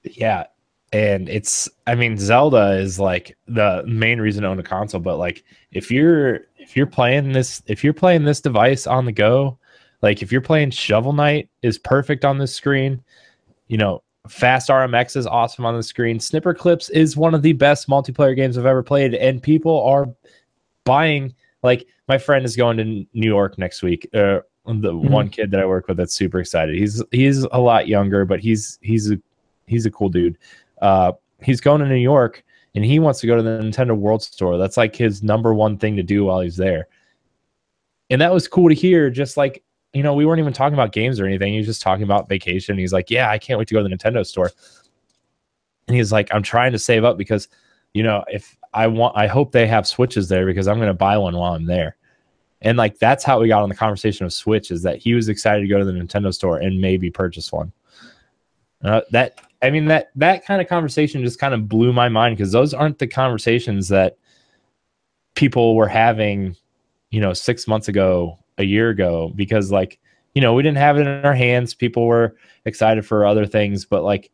Yeah. And it's I mean Zelda is like the main reason to own a console, but like if you're if you're playing this if you're playing this device on the go, like if you're playing Shovel Knight is perfect on this screen. You know, Fast RMX is awesome on the screen. Snipperclips is one of the best multiplayer games I've ever played and people are buying like my friend is going to New York next week. Uh, the mm-hmm. one kid that I work with that's super excited. He's he's a lot younger, but he's he's a he's a cool dude. Uh, he's going to New York and he wants to go to the Nintendo World Store. That's like his number one thing to do while he's there. And that was cool to hear. Just like you know, we weren't even talking about games or anything. He was just talking about vacation. He's like, "Yeah, I can't wait to go to the Nintendo store." And he's like, "I'm trying to save up because, you know, if I want, I hope they have Switches there because I'm going to buy one while I'm there." And like that's how we got on the conversation of Switch is that he was excited to go to the Nintendo store and maybe purchase one. Uh, that I mean that that kind of conversation just kind of blew my mind because those aren't the conversations that people were having, you know, six months ago, a year ago. Because like you know we didn't have it in our hands. People were excited for other things, but like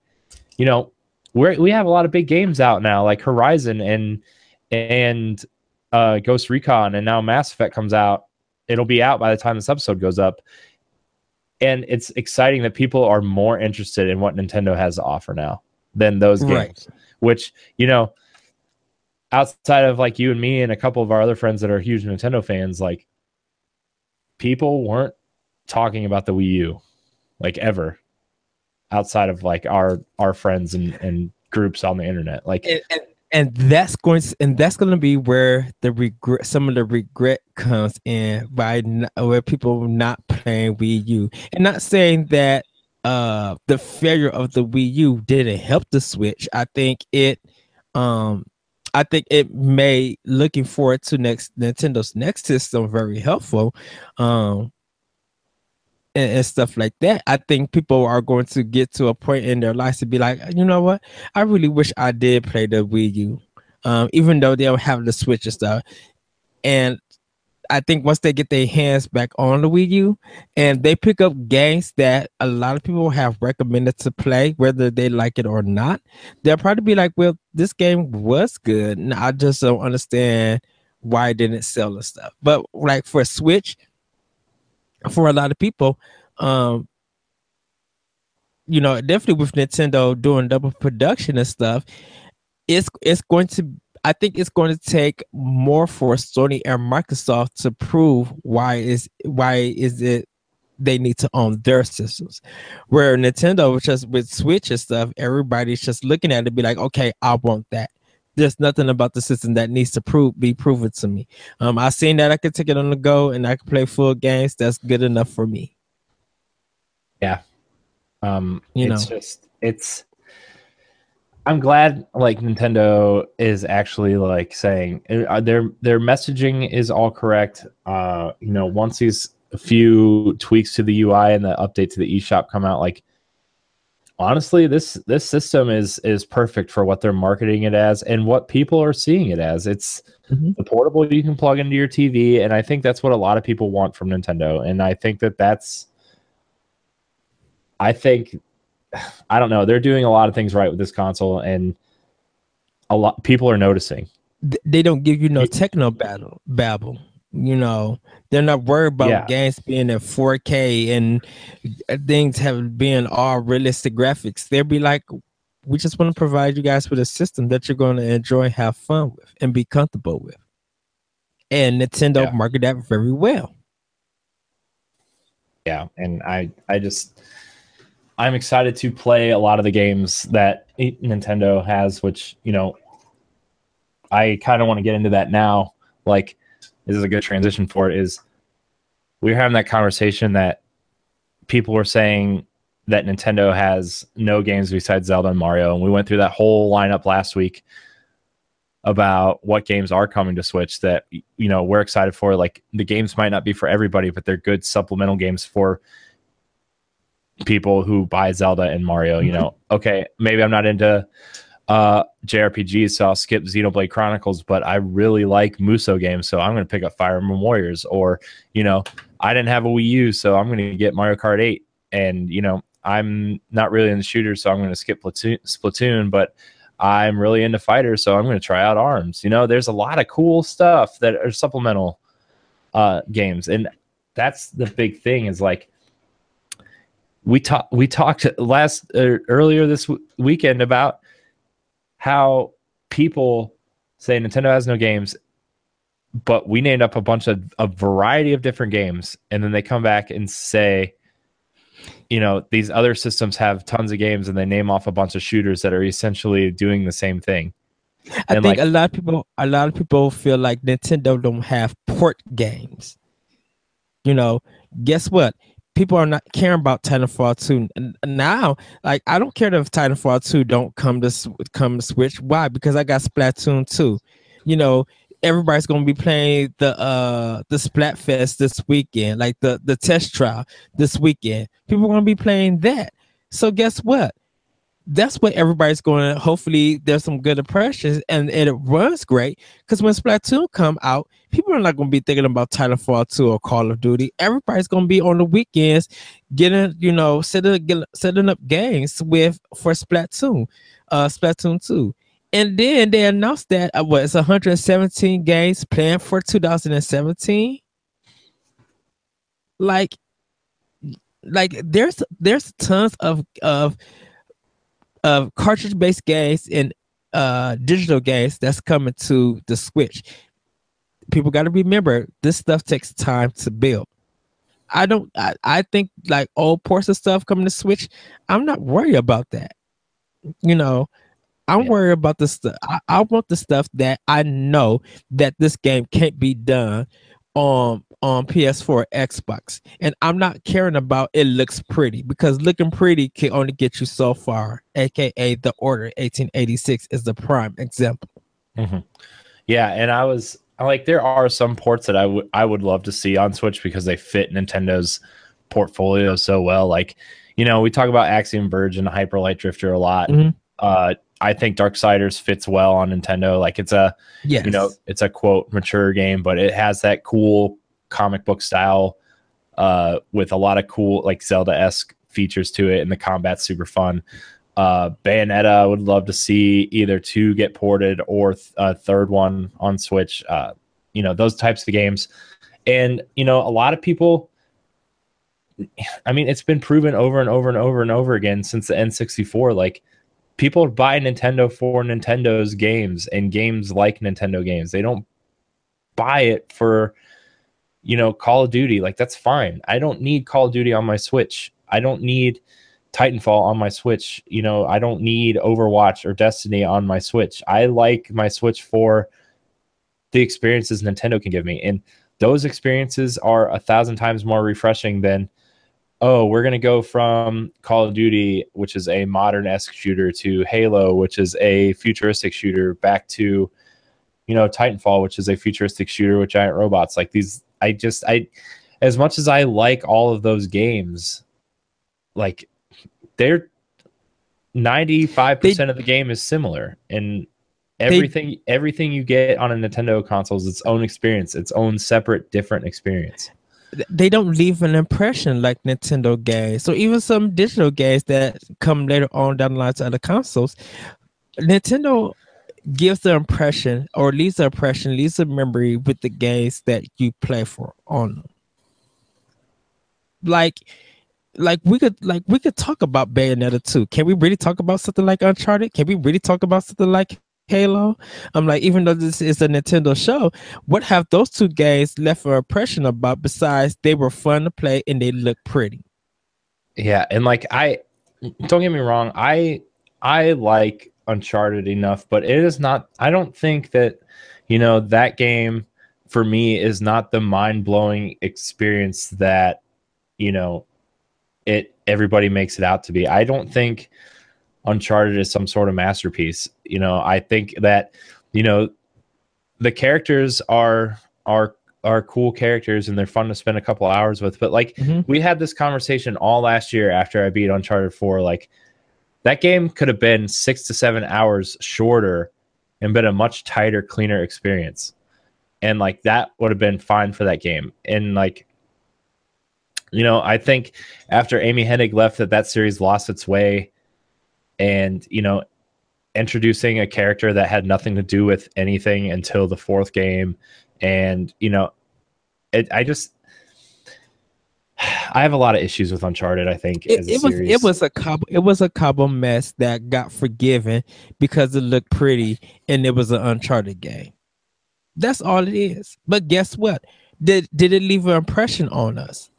you know we we have a lot of big games out now, like Horizon and and uh, Ghost Recon, and now Mass Effect comes out. It'll be out by the time this episode goes up. And it's exciting that people are more interested in what Nintendo has to offer now than those games, right. which, you know, outside of like you and me and a couple of our other friends that are huge Nintendo fans, like people weren't talking about the Wii U like ever outside of like our our friends and, and groups on the internet. Like and, and, and that's going to, and that's going to be where the regret some of the regret comes in by where people not playing Wii U and not saying that uh the failure of the Wii U didn't help the Switch. I think it um I think it made looking forward to next Nintendo's next system very helpful. Um and, and, stuff like that, I think people are going to get to a point in their lives to be like, you know what? I really wish I did play the Wii U, um, even though they'll have the Switch and stuff. And I think once they get their hands back on the Wii U and they pick up games that a lot of people have recommended to play, whether they like it or not, they'll probably be like, well, this game was good. And I just don't understand why it didn't sell and stuff. But like for Switch, for a lot of people, um, you know, definitely with Nintendo doing double production and stuff, it's it's going to I think it's going to take more for Sony and Microsoft to prove why is why is it they need to own their systems. Where Nintendo just with Switch and stuff, everybody's just looking at it be like, okay, I want that there's nothing about the system that needs to prove be proven to me. Um, I seen that I could take it on the go and I can play full games. That's good enough for me. Yeah. Um, you it's know, just it's. I'm glad like Nintendo is actually like saying uh, their their messaging is all correct. Uh, you know, once these a few tweaks to the UI and the update to the eShop come out, like honestly this this system is is perfect for what they're marketing it as and what people are seeing it as. It's mm-hmm. the portable you can plug into your tv and i think that's what a lot of people want from nintendo and i think that that's i think i don't know they're doing a lot of things right with this console and a lot people are noticing. They don't give you no techno battle babble you know, they're not worried about yeah. games being in 4K and uh, things have been all realistic graphics. They'll be like, we just want to provide you guys with a system that you're going to enjoy, have fun with, and be comfortable with. And Nintendo yeah. market that very well. Yeah, and I, I just, I'm excited to play a lot of the games that Nintendo has, which you know, I kind of want to get into that now. Like, this is a good transition for it is we were having that conversation that people were saying that Nintendo has no games besides Zelda and Mario. And we went through that whole lineup last week about what games are coming to Switch that you know we're excited for. Like the games might not be for everybody, but they're good supplemental games for people who buy Zelda and Mario. You mm-hmm. know, okay, maybe I'm not into uh, JRPGs, so I'll skip Xenoblade Chronicles, but I really like Musou games, so I'm going to pick up Fire Emblem Warriors. Or, you know, I didn't have a Wii U, so I'm going to get Mario Kart 8. And, you know, I'm not really in the shooters, so I'm going to skip Splatoon, Splatoon, but I'm really into fighters, so I'm going to try out Arms. You know, there's a lot of cool stuff that are supplemental uh, games, and that's the big thing. Is like we talked we talked last uh, earlier this w- weekend about how people say Nintendo has no games, but we named up a bunch of a variety of different games, and then they come back and say, you know, these other systems have tons of games, and they name off a bunch of shooters that are essentially doing the same thing. I And, think like- a lot of people, a lot of people feel like Nintendo don't have port games. You know, guess what? People are not caring about Titanfall 2 And now. Like, I don't care if Titanfall 2 don't come to come to Switch. Why? Because I got Splatoon 2. You know, everybody's gonna be playing the uh the Splatfest this weekend, like the the test trial this weekend. People are gonna be playing that. So guess what? That's what everybody's going to hopefully there's some good impressions and, and it runs great. Because when splatoon come out people are not going to be thinking about titanfall 2 or call of duty. Everybody's going to be on the weekends getting you know setting, setting up games with for splatoon uh splatoon 2 and then they announced that uh, what it's 117 games planned for 2017 like like there's there's tons of of of cartridge based games and uh digital games that's coming to the switch. People got to remember this stuff takes time to build. I don't I, I think like old ports of stuff coming to switch i'm not worried about that. You know i'm Yeah. worried about the stuff I, I want the stuff that i know that this game can't be done on on ps4 or xbox and i'm not caring about it looks pretty because looking pretty can only get you so far aka the order 1886 is the prime example Yeah, and I was like there are some ports that I would I would love to see on Switch because they fit Nintendo's portfolio so well. Like, you know, we talk about Axiom Verge and Hyper Light Drifter a lot. Mhm. Uh, I think Darksiders fits well on Nintendo. Like, it's a yes you know it's a quote mature game, but it has that cool comic book style uh, with a lot of cool like Zelda esque features to it, and the combat's super fun. Uh, Bayonetta, I would love to see either two get ported or th- a third one on Switch. Uh, you know those types of games, and you know a lot of people. I mean, it's been proven over and over and over and over again since the N64. Like people buy Nintendo for Nintendo's games and games like Nintendo games. They don't buy it for you know Call of Duty. Like that's fine. I don't need Call of Duty on my Switch. I don't need Titanfall on my Switch. You know, I don't need Overwatch or Destiny on my Switch. I like my Switch for the experiences Nintendo can give me. And those experiences are a thousand times more refreshing than oh, we're going to go from Call of Duty, which is a modern esque shooter, to Halo, which is a futuristic shooter, back to, you know, Titanfall, which is a futuristic shooter with giant robots. Like these, I just, I, as much as I like all of those games, like they're 95% of the game is similar. And everything, everything you get on a Nintendo console is its own experience, its own separate, different experience. they don't leave an impression like Nintendo games. So even some digital games that come later on down the line to other consoles, Nintendo gives the impression or leaves the impression, leaves a memory with the games that you play for on them. Like like we could like we could talk about Bayonetta 2. Can we really talk about something like Uncharted? Can we really talk about something like Halo? I'm like, even though this is a Nintendo show, what have those two games left an impression about besides they were fun to play and they look pretty? Yeah, and like I don't get me wrong, I I like Uncharted enough, but it is not I don't think that you know that game for me is not the mind-blowing experience that you know it everybody makes it out to be. I don't think Uncharted is some sort of masterpiece. You know, I think that you know the characters are are are cool characters and they're fun to spend a couple hours with, but like Mhm. we had this conversation all last year after I beat Uncharted 4. Like that game could have been six to seven hours shorter and been a much tighter, cleaner experience. And like that would have been fine for that game. And like, you know, I think after Amy Hennig left, that that series lost its way. And, you know, introducing a character that had nothing to do with anything until the fourth game. And, you know, it, I just, I have a lot of issues with Uncharted. I think It, it was it was a cobble it was a cobble mess that got forgiven because it looked pretty and it was an Uncharted game. That's all it is. But guess what? Did did it leave an impression on us?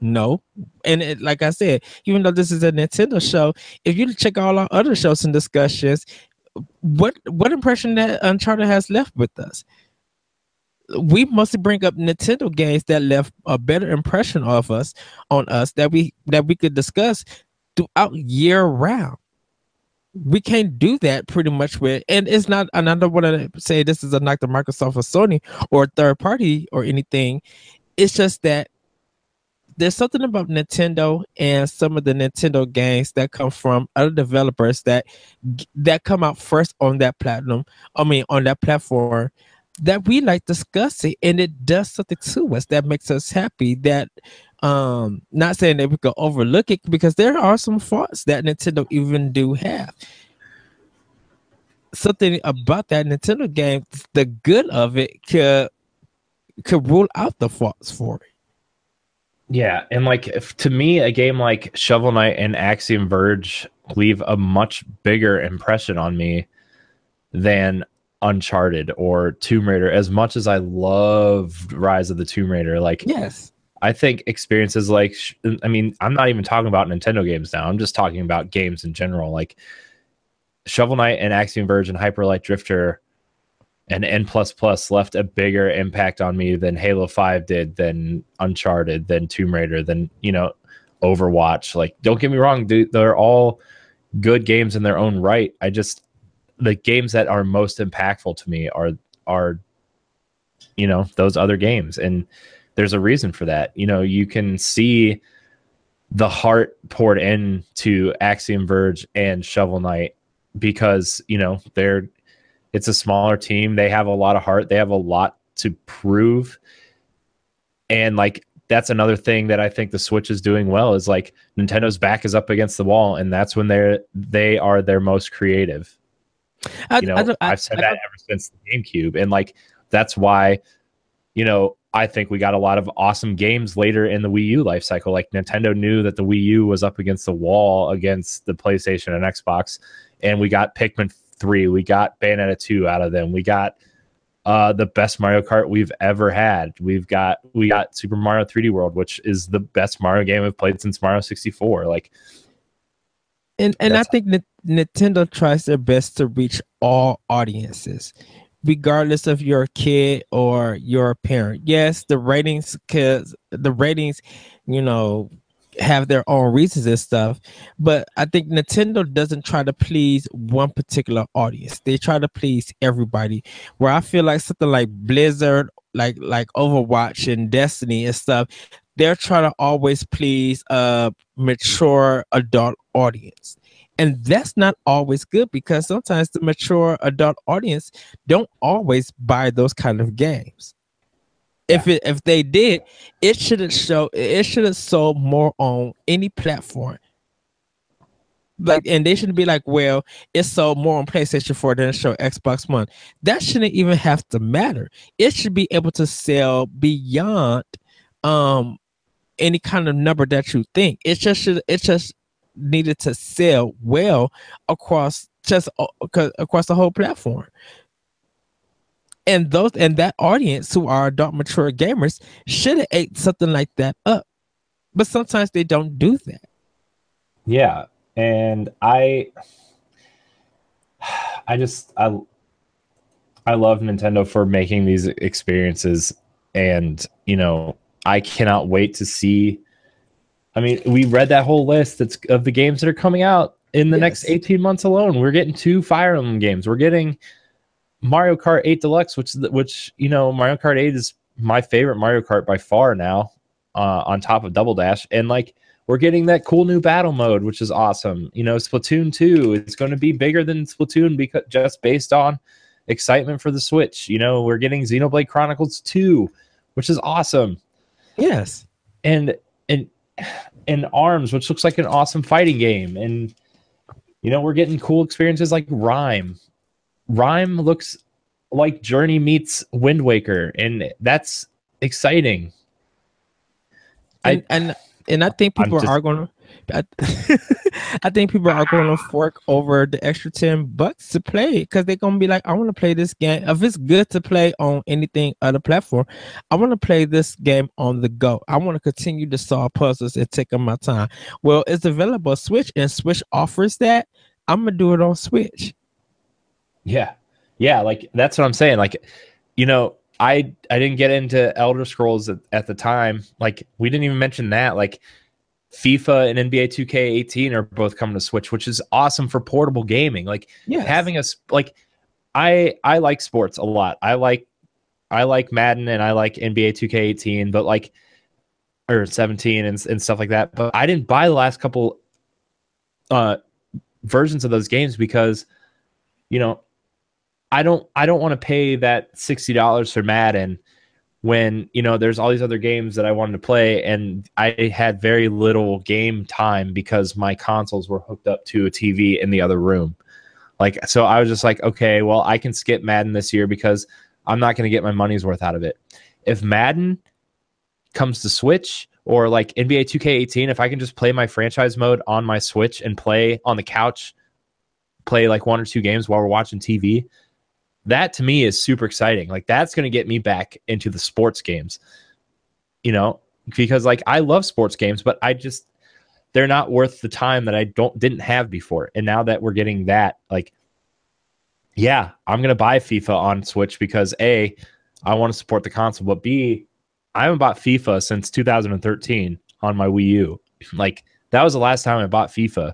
No. And it, like I said, even though this is a Nintendo show, if you check all our other shows and discussions, what what impression that Uncharted has left with us? We mostly bring up Nintendo games that left a better impression of us on us that we that we could discuss throughout year round we can't do that pretty much with and it's not and I don't want to say this is a knock to Microsoft or Sony or third party or anything. It's just that there's something about Nintendo and some of the Nintendo games that come from other developers that that come out first on that platinum, I mean on that platform that we like discussing and it does something to us that makes us happy that um not saying that we could overlook it because there are some faults that nintendo even do have. Something about that nintendo game the good of it could could rule out the faults for it. Yeah and like if, to me a game like shovel knight and axiom verge leave a much bigger impression on me than uncharted or tomb raider as much as i loved rise of the tomb raider like yes I think experiences like, I mean, I'm not even talking about Nintendo games now. I'm just talking about games in general. Like Shovel Knight and Axiom Verge and Hyper Light Drifter and N plus left a bigger impact on me than Halo 5 did, than Uncharted, than Tomb Raider, than, you know, Overwatch. Like, don't get me wrong, dude, they're all good games in their own right. I just, the games that are most impactful to me are, are, you know, those other games. And, there's a reason for that. You know, you can see the heart poured into Axiom Verge and Shovel Knight because, you know, they're it's a smaller team. They have a lot of heart. They have a lot to prove. And like that's another thing that I think the Switch is doing well is like Nintendo's back is up against the wall, and that's when they're they are their most creative. I, you know, I, have said that ever since the GameCube, and like that's why, you know, I think we got a lot of awesome games later in the Wii U life cycle. Like Nintendo knew that the Wii U was up against the wall against the PlayStation and Xbox, and we got Pikmin 3, we got Bayonetta 2 out of them. We got uh, the best Mario Kart we've ever had. We've got we got Super Mario 3D World, which is the best Mario game I've played since Mario 64. Like and and I think N- Nintendo tries their best to reach all audiences regardless of your kid or your parent. Yes, the ratings cause the ratings, you know, have their own reasons and stuff. But I think Nintendo doesn't try to please one particular audience. They try to please everybody. Where I feel like something like Blizzard, like like Overwatch and Destiny and stuff, they're trying to always please a mature adult audience. And that's not always good because sometimes the mature adult audience don't always buy those kind of games. Yeah. if it if they did it should have show it should have sold more on any platform. Like and they shouldn't be like well it sold more on playstation 4 than it showed xbox one. That shouldn't even have to matter. It should be able to sell beyond um any kind of number that you think. It just should it just needed to sell well across just uh, across the whole platform. And those and that audience who are adult mature gamers should have ate something like that up. But sometimes they don't do that. Yeah. And I I just I I love Nintendo for making these experiences and you know I cannot wait to see I mean, we read that whole list that's of the games that are coming out in the yes. next 18 months alone. We're getting two Fire Emblem games. We're getting Mario Kart 8 Deluxe, which which you know Mario Kart 8 is my favorite Mario Kart by far now, uh, on top of Double Dash, and like we're getting that cool new battle mode, which is awesome. You know, Splatoon 2 is going to be bigger than Splatoon because just based on excitement for the Switch. You know, we're getting Xenoblade Chronicles 2, which is awesome. Yes. And and and Arms, which looks like an awesome fighting game. And you know, we're getting cool experiences like Rime. Rime looks like Journey meets Wind Waker, and that's exciting. And I, and, and I think people just, are going to I, I think people are going to fork over the extra 10 bucks to play because they're going to be like, I want to play this game. If it's good to play on anything other platform, I want to play this game on the go. I want to continue to solve puzzles and take my time. Well, it's available Switch and Switch offers that. I'm going to do it on Switch. Yeah. Yeah. Like that's what I'm saying. Like, you know, I I didn't get into Elder Scrolls at, at the time. Like we didn't even mention that. Like FIFA and NBA 2K18 are both coming to Switch, which is awesome for portable gaming. Like yes. having a like I I like sports a lot. I like I like Madden and I like NBA 2K18, but like or 17 and, and stuff like that. But I didn't buy the last couple uh versions of those games because you know I don't I don't want to pay that $60 for Madden when you know there's all these other games that I wanted to play and I had very little game time because my consoles were hooked up to a TV in the other room. Like so I was just like, okay, well I can skip Madden this year because I'm not going to get my money's worth out of it. If Madden comes to Switch or like NBA 2K18, if I can just play my franchise mode on my Switch and play on the couch, play like one or two games while we're watching TV, that to me is super exciting. Like that's going to get me back into the sports games, you know, because like I love sports games, but I just they're not worth the time that I don't didn't have before. And now that we're getting that, like, yeah, I'm gonna buy FIFA on Switch because a, I want to support the console, but b, I haven't bought FIFA since 2013 on my Wii U. Like that was the last time I bought FIFA,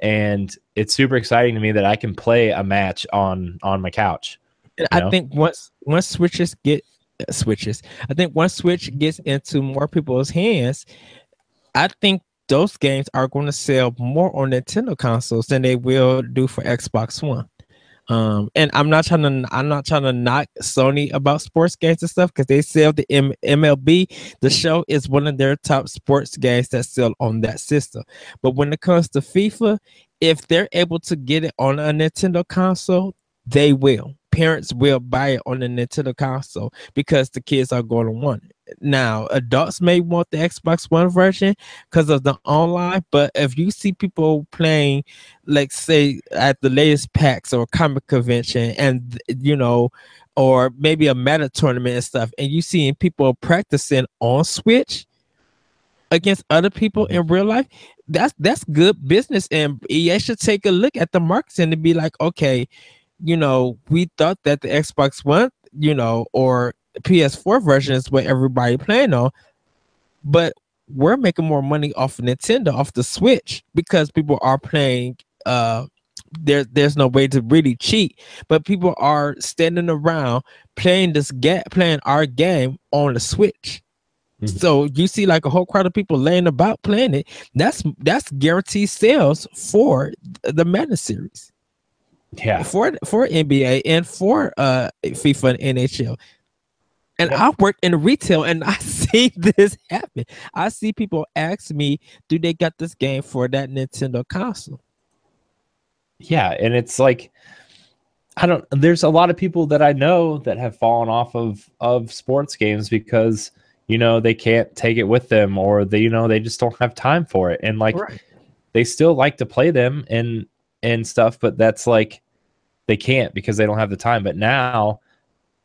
and it's super exciting to me that I can play a match on on my couch. I know? think once once switches get uh, switches, I think once Switch gets into more people's hands, I think those games are going to sell more on Nintendo consoles than they will do for Xbox One. Um, and I'm not trying to I'm not trying to knock Sony about sports games and stuff because they sell the M- MLB. The show is one of their top sports games that sell on that system. But when it comes to FIFA, if they're able to get it on a Nintendo console, they will parents will buy it on the Nintendo console because the kids are going to want it. Now, adults may want the Xbox One version because of the online, but if you see people playing, like say at the latest PAX or comic convention, and you know, or maybe a meta tournament and stuff, and you seeing people practicing on Switch against other people in real life, that's that's good business, and EA should take a look at the marketing to be like, okay you know, we thought that the Xbox One, you know, or PS4 version is what everybody playing on, but we're making more money off of Nintendo, off the Switch, because people are playing. Uh, there, there's no way to really cheat, but people are standing around playing this game, playing our game on the Switch. Mm-hmm. So you see like a whole crowd of people laying about playing it. That's that's guaranteed sales for the Madden series. Yeah. For for NBA and for uh FIFA and NHL. And I work in retail and I see this happen. I see people ask me, do they got this game for that Nintendo console? Yeah, and it's like I don't there's a lot of people that I know that have fallen off of of sports games because you know they can't take it with them or they you know they just don't have time for it and like right. they still like to play them and and stuff, but that's like they can't because they don't have the time. But now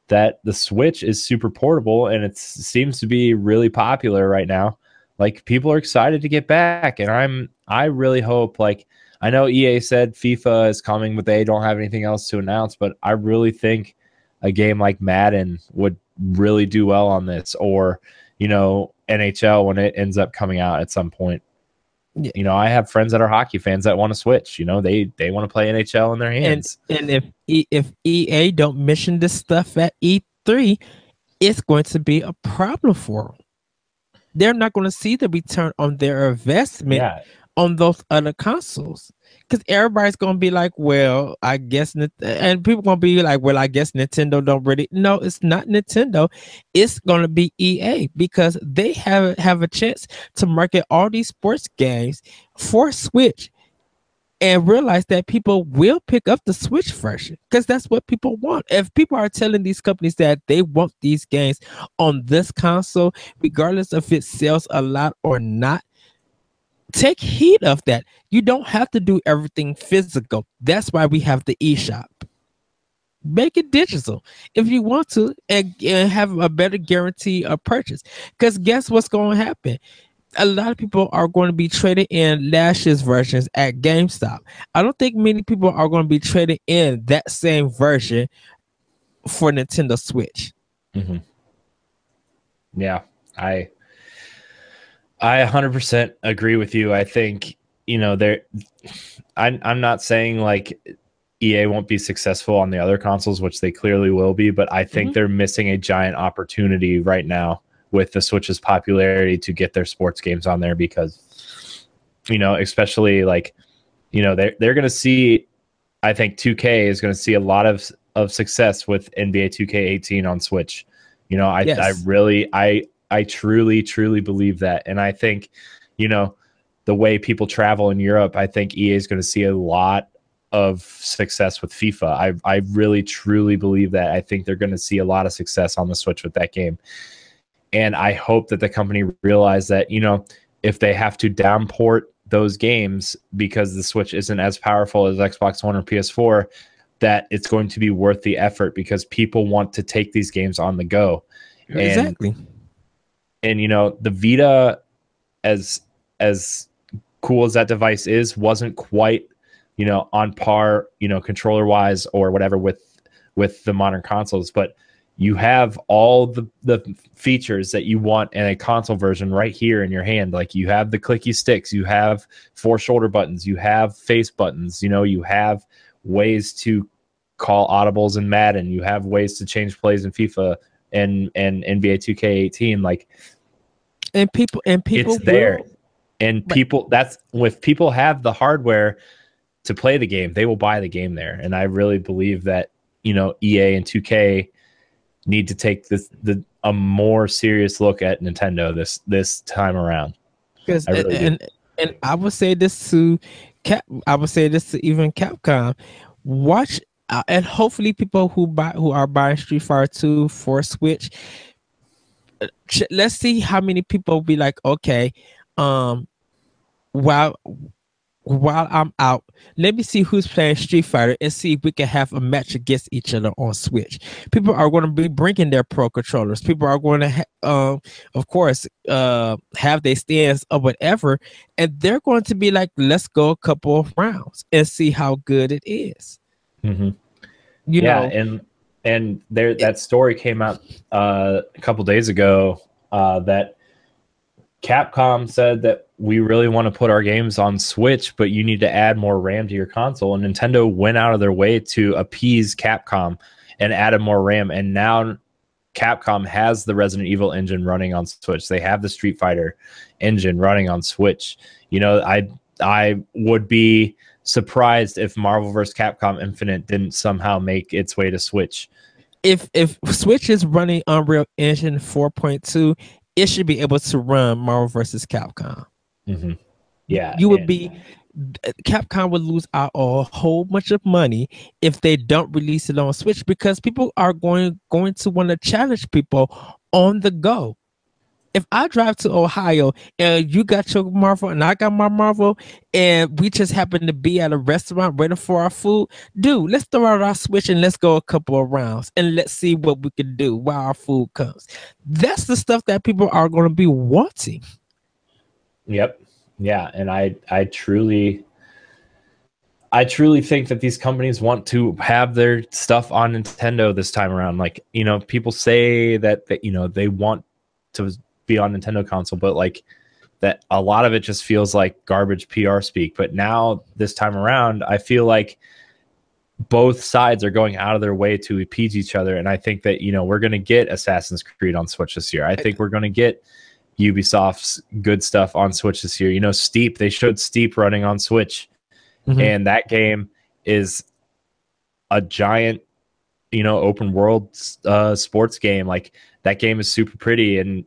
that the Switch is super portable and it seems to be really popular right now, like people are excited to get back. And I'm I really hope like I know EA said FIFA is coming, but they don't have anything else to announce. But I really think a game like Madden would really do well on this, or you know NHL when it ends up coming out at some point. Yeah. You know, I have friends that are hockey fans that want to switch. You know, they they want to play NHL in their hands. And, and if e, if EA don't mention this stuff at E3, it's going to be a problem for them. They're not going to see the return on their investment yeah. on those other consoles because everybody's gonna be like, well, I guess, and people gonna be like, well, I guess Nintendo don't really. No, it's not Nintendo. It's gonna be EA because they have have a chance to market all these sports games for Switch and realize that people will pick up the Switch version because that's what people want. If people are telling these companies that they want these games on this console, regardless if it sells a lot or not, take heed of that. You don't have to do everything physical. That's why we have the eShop. Make it digital if you want to and, and have a better guarantee of purchase. Because guess what's going to happen? a lot of people are going to be trading in last year's versions at GameStop. I don't think many people are going to be trading in that same version for Nintendo Switch. Mm-hmm. Yeah, I I 100% agree with you. I think you know there. I'm I'm not saying like EA won't be successful on the other consoles, which they clearly will be, but I think mm-hmm. they're missing a giant opportunity right now with the Switch's popularity to get their sports games on there because, you know, especially like, you know, they're they're gonna see. I think 2K is going to see a lot of of success with NBA 2K18 on Switch. You know, I yes. I really I I truly truly believe that, and I think, you know, the way people travel in Europe, I think EA is going to see a lot of success with FIFA. I I really truly believe that. I think they're going to see a lot of success on the Switch with that game. And I hope that the company realize that, you know, if they have to downport those games because the Switch isn't as powerful as Xbox One or PS4, that it's going to be worth the effort because people want to take these games on the go. Exactly. And, you know, the Vita as as cool as that device is wasn't quite, you know, on par, you know, controller wise or whatever with with the modern consoles, but you have all the, the features that you want in a console version right here in your hand. Like you have the clicky sticks you have four shoulder buttons you have face buttons you know you have ways to call audibles in madden you have ways to change plays in fifa and and nba 2k18 like and people and people it's there will, and people that's if people have the hardware to play the game they will buy the game there and i really believe that you know ea and 2k need to take this the a more serious look at Nintendo this this time around. Because really and, and, and I would say this to Cap, I would say this to even Capcom. Watch uh, and hopefully people who buy who are buying Street Fighter 2 for Switch. Let's see how many people be like, okay, um, while while I'm out, let me see who's playing Street Fighter and see if we can have a match against each other on Switch. People are going to be bringing their pro controllers. People are going to, ha- uh, of course, uh, have their stands or whatever, and they're going to be like, "Let's go a couple of rounds and see how good it is." Mm-hmm. You yeah, know, and and there that story came out uh, a couple days ago uh, that Capcom said that we really want to put our games on Switch, but you need to add more RAM to your console. And Nintendo went out of their way to appease Capcom and added more RAM. And now Capcom has the Resident Evil engine running on Switch. They have the Street Fighter engine running on Switch. You know, I I would be surprised if Marvel vs. Capcom Infinite didn't somehow make its way to Switch. If if Switch is running Unreal Engine 4.2, it should be able to run Marvel versus Capcom. Mm-hmm. Yeah, you would and, be. Capcom would lose out a whole bunch of money if they don't release it on Switch because people are going going to want to challenge people on the go. If I drive to Ohio and you got your Marvel and I got my Marvel and we just happen to be at a restaurant waiting for our food, dude, let's throw out our Switch and let's go a couple of rounds and let's see what we can do while our food comes. That's the stuff that people are going to be wanting. Yep. Yeah, and I I truly I truly think that these companies want to have their stuff on Nintendo this time around. Like, you know, people say that, that you know, they want to be on Nintendo console, but like that a lot of it just feels like garbage PR speak. But now this time around, I feel like both sides are going out of their way to appease each other. And I think that, you know, we're going to get Assassin's Creed on Switch this year. I think we're going to get Ubisoft's good stuff on Switch this year. You know, Steep, they showed Steep running on Switch. Mm-hmm. And that game is a giant, you know, open world uh, sports game. Like that game is super pretty and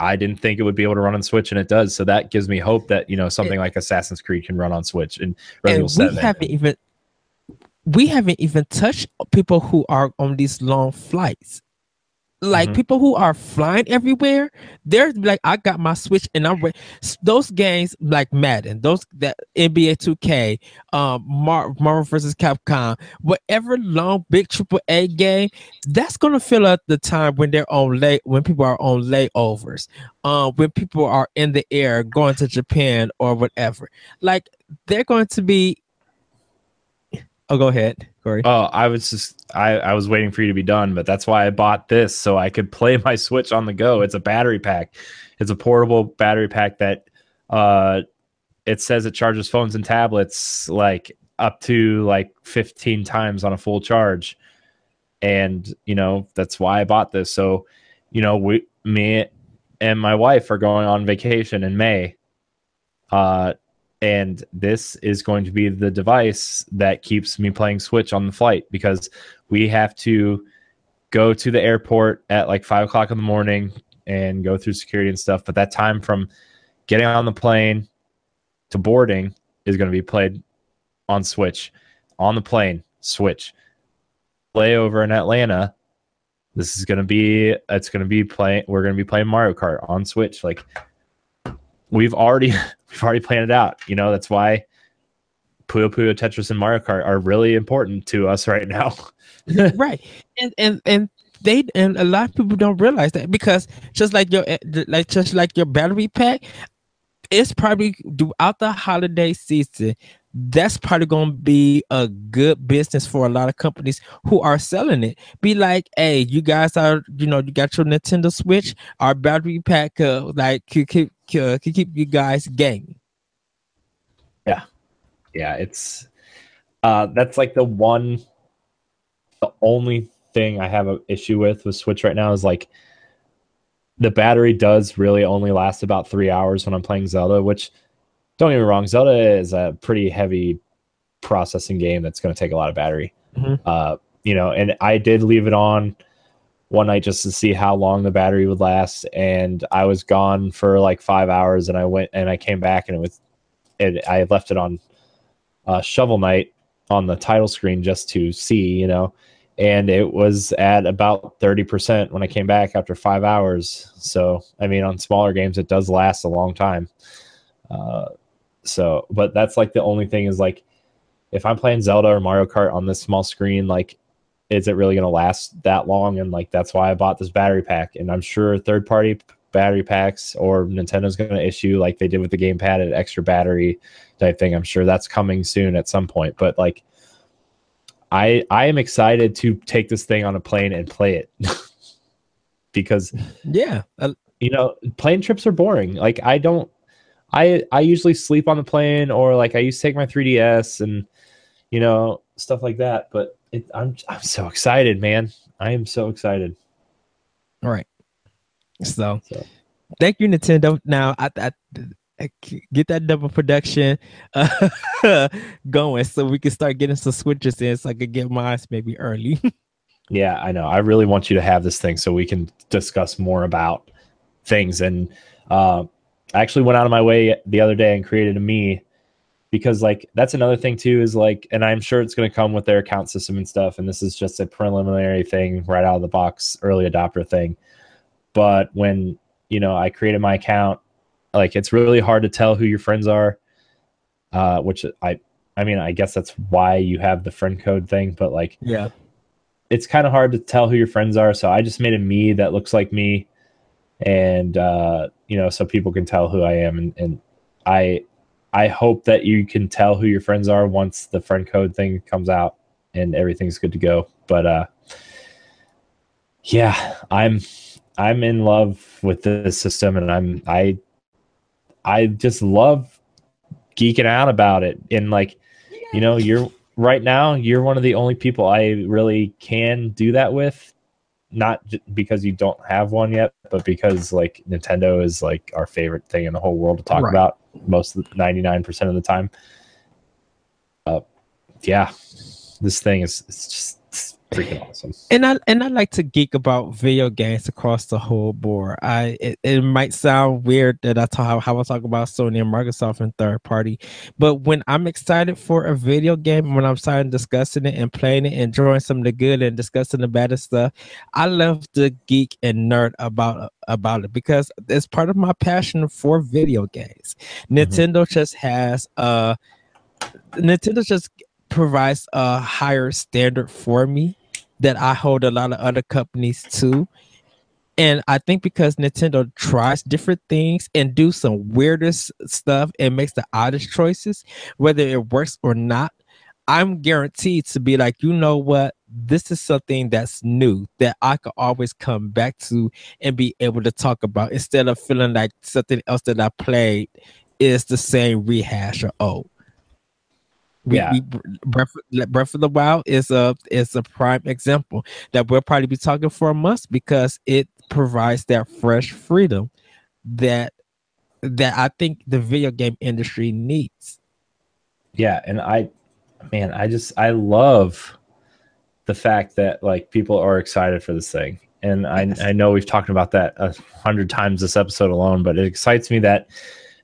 I didn't think it would be able to run on Switch, and it does. So that gives me hope that you know something like Assassin's Creed can run on Switch and Resident Evil We haven't even we haven't even touched people who are on these long flights. Like Mhm. people who are flying everywhere, they're like, I got my Switch and I'm ready. Those games like Madden, those that NBA 2K, um, Mar- Marvel versus Capcom, whatever long big triple A game, that's gonna fill up the time when they're on lay when people are on layovers, um, when people are in the air going to Japan or whatever. Like they're going to be. Oh, go ahead, Corey. Oh, I was just I, I was waiting for you to be done, but that's why I bought this so I could play my Switch on the go. It's a battery pack. It's a portable battery pack that uh it says it charges phones and tablets like up to like 15 times on a full charge. And you know, that's why I bought this. So, you know, we me and my wife are going on vacation in May. Uh and this is going to be the device that keeps me playing switch on the flight because we have to go to the airport at like five o'clock in the morning and go through security and stuff. But that time from getting on the plane to boarding is going to be played on switch on the plane switch. Layover in atlanta this is going to be it's going to be playing we're going to be playing mario kart on switch. Like we've already we've already planned it out. You know, that's why Puyo Puyo Tetris and Mario Kart are really important to us right now. right and and and they and a lot of people don't realize that because just like your eh, like just like your battery pack it's probably throughout the holiday season that's probably going to be a good business for a lot of companies who are selling it. Be like hey you guys are you know you got your nintendo switch our battery pack uh, like could keep could keep you guys gaming. Yeah, yeah, it's uh that's like the one the only thing I have an issue with with Switch right now is like the battery does really only last about three hours when I'm playing Zelda, which don't get me wrong, Zelda is a pretty heavy processing game that's going to take a lot of battery. Mhm. Uh, you know, and I did leave it on one night just to see how long the battery would last, and I was gone for like five hours, and I went and I came back, and it was, it, I left it on uh, Shovel Knight on the title screen just to see, you know, and it was at about 30% when I came back after five hours. So, I mean, on smaller games, it does last a long time. Uh, so, but that's like the only thing is like, if I'm playing Zelda or Mario Kart on this small screen, like, is it really going to last that long? And like, that's why I bought this battery pack. And I'm sure third party battery packs or Nintendo's going to issue, like they did with the gamepad, an extra battery type thing. I'm sure that's coming soon at some point. But like, I I am excited to take this thing on a plane and play it because yeah uh, you know plane trips are boring. Like I don't. I I usually sleep on the plane or like I used to take my 3ds and you know stuff like that. But it, I'm I'm so excited, man. I am so excited. all right so So. thank you nintendo now I get that double production uh, going so we can start getting some switches in so I could get mine maybe early. Yeah, I know. I really want you to have this thing so we can discuss more about things. And uh, I actually went out of my way the other day and created a me because, like, that's another thing too. Is like, and I'm sure it's going to come with their account system and stuff. And this is just a preliminary thing, right out of the box, early adopter thing. But when you know I created my account, like, it's really hard to tell who your friends are. Uh, which I, I mean, I guess that's why you have the friend code thing. But like, yeah. it's kind of hard to tell who your friends are. So I just made a me that looks like me, and uh, you know, so people can tell who I am. And, and I, I hope that you can tell who your friends are once the friend code thing comes out and everything's good to go. But uh, yeah, I'm I'm in love with this system, and I'm I I just love geeking out about it. And like, you know, you're right now you're one of the only people I really can do that with. Not j- because you don't have one yet, but because like Nintendo is like our favorite thing in the whole world to talk Right. about most ninety nine percent of the time. Uh, yeah, this thing is it's just freaking awesome. And I and I like to geek about video games across the whole board. I it, it might sound weird that I talk how I talk about Sony and Microsoft and third party, but when I'm excited for a video game, when I'm starting discussing it and playing it, enjoying some of the good and discussing the bad stuff, I love to geek and nerd about about it because it's part of my passion for video games. Mm-hmm. Nintendo just has uh Nintendo just provides a higher standard for me that I hold a lot of other companies to. And I think because Nintendo tries different things and do some weirdest stuff and makes the oddest choices, whether it works or not, I'm guaranteed to be like, you know what? This is something that's new that I could always come back to and be able to talk about instead of feeling like something else that I played is the same rehash or old. We, yeah. We, Breath, Breath of the Wild is a is a prime example that we'll probably be talking for a month because it provides that fresh freedom that that I think the video game industry needs. Yeah, and I man, I just I love the fact that like people are excited for this thing. And I I know we've talked about that a hundred times this episode alone, but it excites me that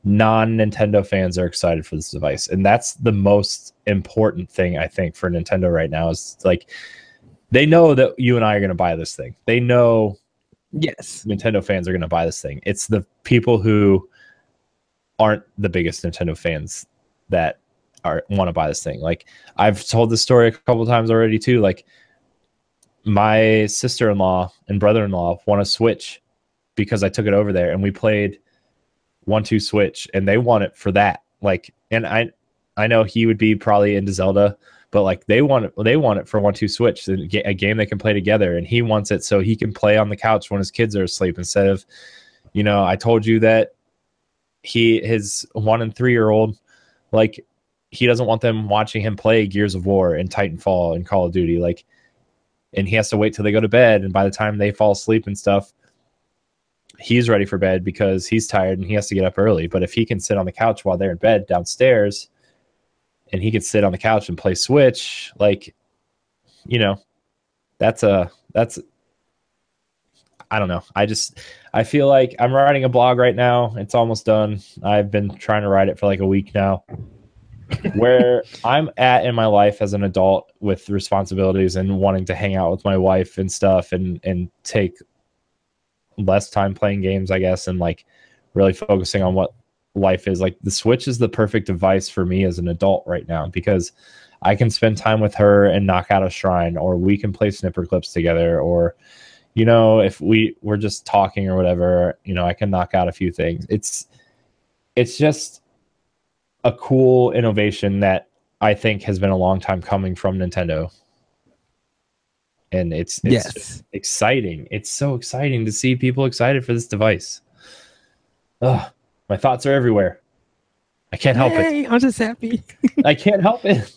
non Nintendo fans are excited for this device. And that's the most important thing I think for Nintendo right now is like they know that you and I are going to buy this thing. They know yes, Nintendo fans are going to buy this thing. It's the people who aren't the biggest Nintendo fans that are want to buy this thing. Like I've told this story a couple times already too. Like my sister-in-law and brother-in-law want to switch because I took it over there and we played one two switch and they want it for that. Like and i i know he would be probably into zelda but like they want it they want it for one two switch a game they can play together and he wants it so he can play on the couch when his kids are asleep instead of you know i told you that he his one and three year old like he doesn't want them watching him play gears of war and titanfall and call of duty like and he has to wait till they go to bed and by the time they fall asleep and stuff he's ready for bed because he's tired and he has to get up early. But if he can sit on the couch while they're in bed downstairs and he can sit on the couch and play Switch, like, you know, that's a, that's, I don't know. I just, I feel like I'm writing a blog right now. It's almost done. I've been trying to write it for like a week now. where I'm at in my life as an adult with responsibilities and wanting to hang out with my wife and stuff and and take less time playing games, I guess, and like really focusing on what life is. Like the Switch is the perfect device for me as an adult right now because I can spend time with her and knock out a shrine, or we can play Snipperclips together, or you know, if we we're just talking or whatever, you know, I can knock out a few things. It's it's just a cool innovation that I think has been a long time coming from Nintendo and it's, it's yes. exciting. It's so exciting to see people excited for this device. Ugh, my thoughts are everywhere. I can't help hey, it. I'm just happy. I can't help it.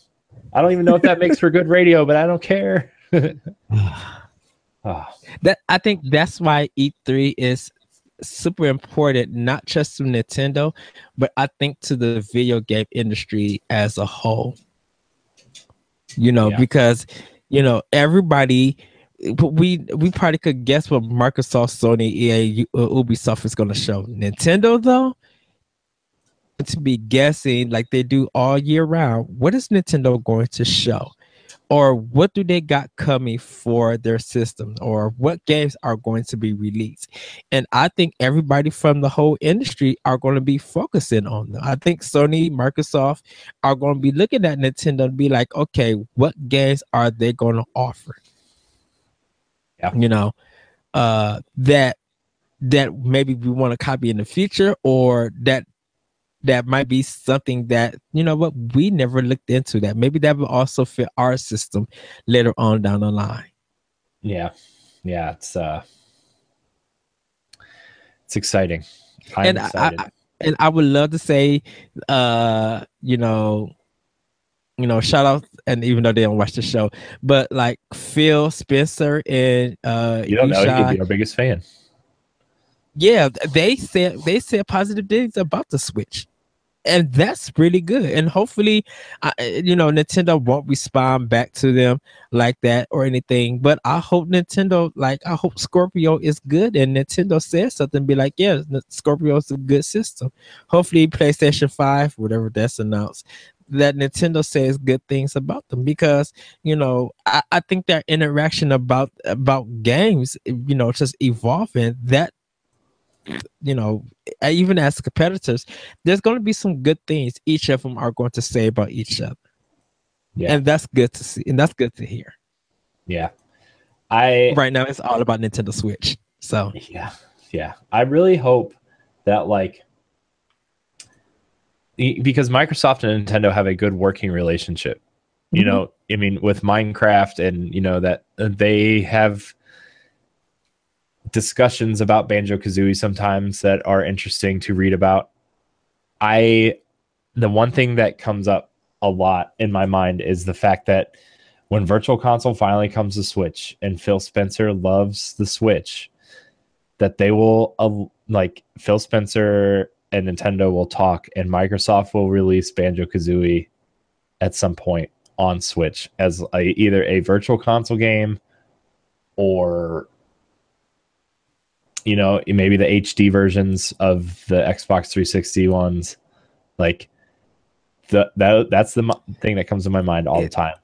I don't even know if that makes for good radio, but I don't care. oh. That I think that's why E3 is super important, not just to Nintendo, but I think to the video game industry as a whole. You know, yeah. because you know, everybody we we probably could guess what Microsoft, Sony, EA, uh, Ubisoft is going to show. Nintendo though, to be guessing like they do all year round, what is Nintendo going to show? Or what do they got coming for their system or what games are going to be released? And i think everybody from the whole industry are going to be focusing on them. I think sony microsoft are going to be looking at nintendo and be like okay what games are they going to offer? Yeah. you know uh that that maybe we want to copy in the future or that that might be something that you know what we never looked into that. Maybe that will also fit our system later on down the line. Yeah. Yeah it's uh it's exciting. I'm and excited. I, I, and i would love to say uh you know you know shout out and even though they don't watch the show but like phil spencer and uh you don't know he could be our biggest fan. Yeah they said they said positive things about the switch and that's really good. And hopefully, uh, you know, Nintendo won't respond back to them like that or anything. But I hope Nintendo, like, I hope Scorpio is good, and Nintendo says something, be like, yeah, Scorpio is a good system. Hopefully, PlayStation Five, whatever that's announced, that Nintendo says good things about them because you know I, I think their interaction about about games you know just evolving that you know even as competitors there's going to be some good things each of them are going to say about each other. Yeah. And that's good to see and that's good to hear. Yeah. I right now it's all about nintendo switch so. Yeah. Yeah. I really hope that like because Microsoft and Nintendo have a good working relationship. Mm-hmm. You know, I mean, with Minecraft and you know that they have discussions about Banjo Kazooie sometimes that are interesting to read about. I, the one thing that comes up a lot in my mind is the fact that when Virtual Console finally comes to Switch and Phil Spencer loves the Switch, that they will uh, like Phil Spencer and Nintendo will talk, and Microsoft will release Banjo Kazooie at some point on Switch as a, either a virtual console game or you know maybe the HD versions of the Xbox 360 ones. Like the that that's the thing that comes to my mind all the time.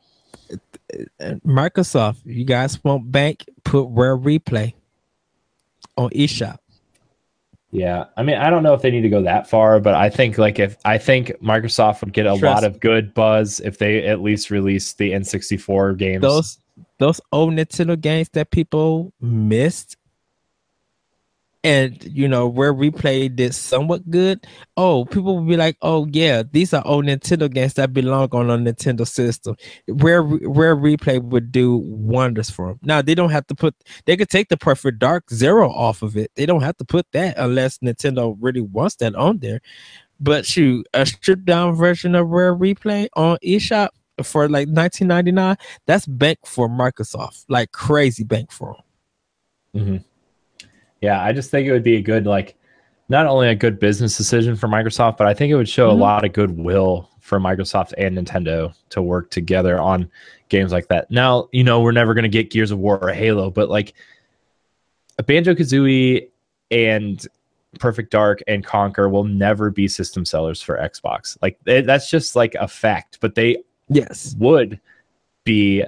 Microsoft, you guys won't bank, put Rare Replay on eShop. Yeah, I mean, I don't know if they need to go that far, but I think like if I think Microsoft would get a Trust lot of good buzz if they at least release the N64 games. Those those old Nintendo games that people missed and you know Rare Replay did somewhat good oh people will be like oh yeah these are old nintendo games that belong on a nintendo system. Where Rare Replay would do wonders for them now they don't have to put they could take the perfect dark zero off of it. They don't have to put that unless nintendo really wants that on there. But shoot a stripped down version of rare replay on eshop for like 1999 that's bank for microsoft. Like crazy bank for them mm-hmm. Yeah, I just think it would be a good like not only a good business decision for Microsoft, but I think it would show mm-hmm. a lot of goodwill for Microsoft and Nintendo to work together on games like that. Now, you know, we're never going to get Gears of War or Halo, but like a Banjo Kazooie and Perfect Dark and Conker will never be system sellers for Xbox. Like it, that's just like a fact, but they yes would be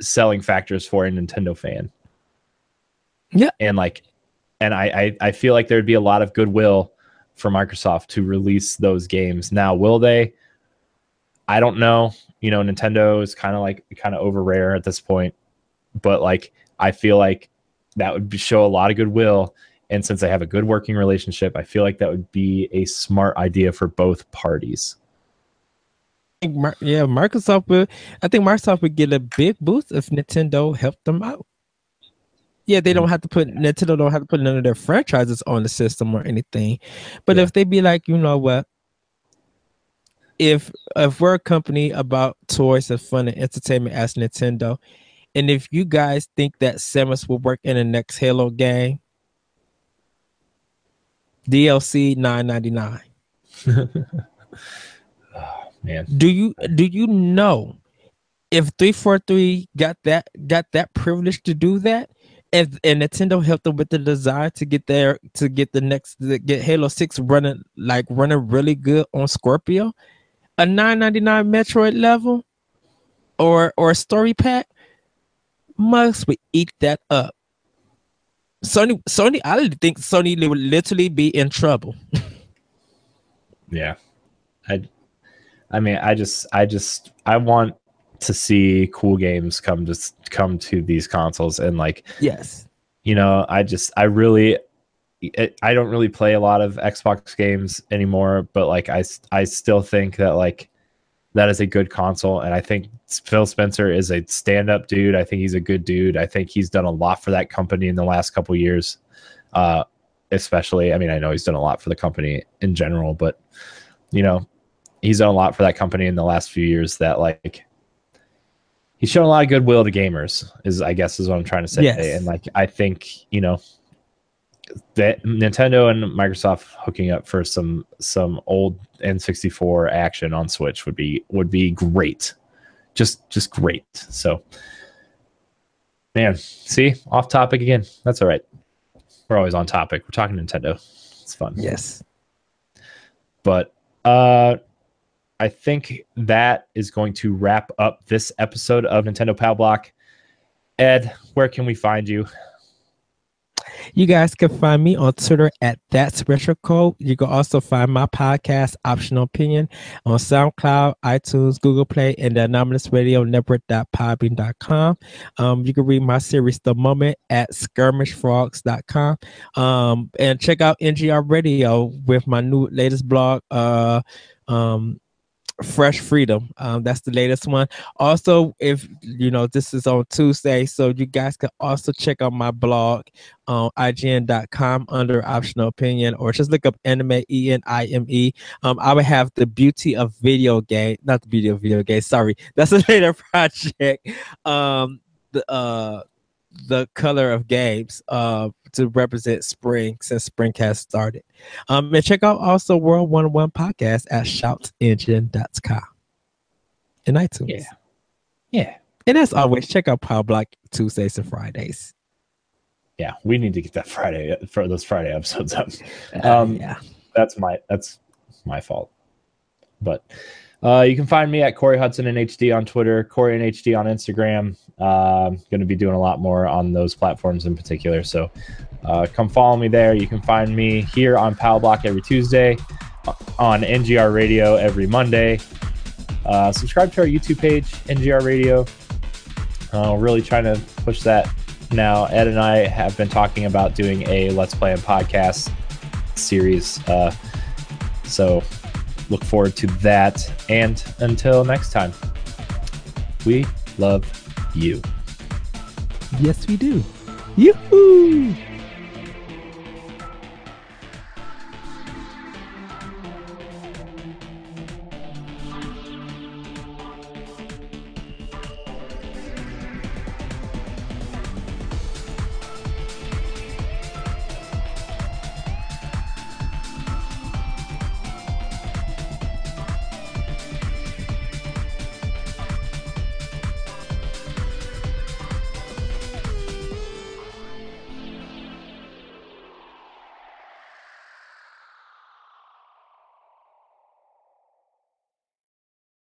selling factors for a Nintendo fan. Yeah. And like and I, I, I feel like there'd be a lot of goodwill for Microsoft to release those games. Now, will they? I don't know. You know, Nintendo is kind of like kind of over rare at this point, but like I feel like that would show a lot of goodwill. And since they have a good working relationship, I feel like that would be a smart idea for both parties. Yeah, Microsoft would. I think Microsoft would get a big boost if Nintendo helped them out. Yeah, they don't mm-hmm. have to put Nintendo don't have to put none of their franchises on the system or anything. But yeah. if they be like, you know what? If if we're a company about toys and fun and entertainment as Nintendo, and if you guys think that Samus will work in the next Halo game, DLC nine ninety nine. oh, man. Do you do you know if 343 got that got that privilege to do that, and, and Nintendo helped them with the desire to get there to get the next to get Halo 6 running like running really good on Scorpio. A 999 Metroid level or or a story pack must would eat that up. Sony Sony I think Sony would literally be in trouble. yeah. I I mean I just I just I want to see cool games come to come to these consoles and like yes. you know i just i really i don't really play a lot of xbox games anymore but like i i still think that like that is a good console and i think phil spencer is a stand-up dude. I think he's a good dude. I think he's done a lot for that company in the last couple years uh especially i mean i know he's done a lot for the company in general but you know he's done a lot for that company in the last few years that like he's shown a lot of goodwill to gamers is i guess is what i'm trying to say yes. and like i think you know that Nintendo and Microsoft hooking up for some some old N64 action on Switch would be would be great. Just just great. So man, see, off topic again. That's all right. We're always on topic. We're talking Nintendo. It's fun. Yes. But uh I think that is going to wrap up this episode of Nintendo Power Block. Ed, where can we find you? You guys can find me on Twitter at That's Retro Code. You can also find my podcast, Optional Opinion, on SoundCloud, iTunes, Google Play, and the Anomalous Radio Network.podbean.com. Um, you can read my series, The Moment, at skirmishfrogs.com. Um, and check out NGR Radio with my new latest blog. Uh, um, Fresh Freedom. Um, that's the latest one. Also, if you know this is on Tuesday, so you guys can also check out my blog on IGN.com under optional opinion, or just look up anime E N I M E. Um, I would have the beauty of video game, not the beauty of video game. Sorry, that's a later project. Um, the uh the color of games uh, to represent spring since spring has started. Um, and check out also World One One podcast at shoutsengine.com and iTunes. Yeah. Yeah. And as always, check out Power Block Tuesdays and Fridays. Yeah, we need to get that Friday for those Friday episodes up. Um, yeah. That's my that's my fault. But uh, you can find me at Corey Hudson and HD on Twitter, Corey and HD on Instagram. Uh, going to be doing a lot more on those platforms in particular. So uh, come follow me there. You can find me here on Power Block every Tuesday, on NGR Radio every Monday. Uh, subscribe to our YouTube page, NGR Radio. Uh, really trying to push that now. Ed and I have been talking about doing a Let's Play and podcast series. Uh, so look forward to that. And until next time, we love you. Yes, we do. Yoo-hoo!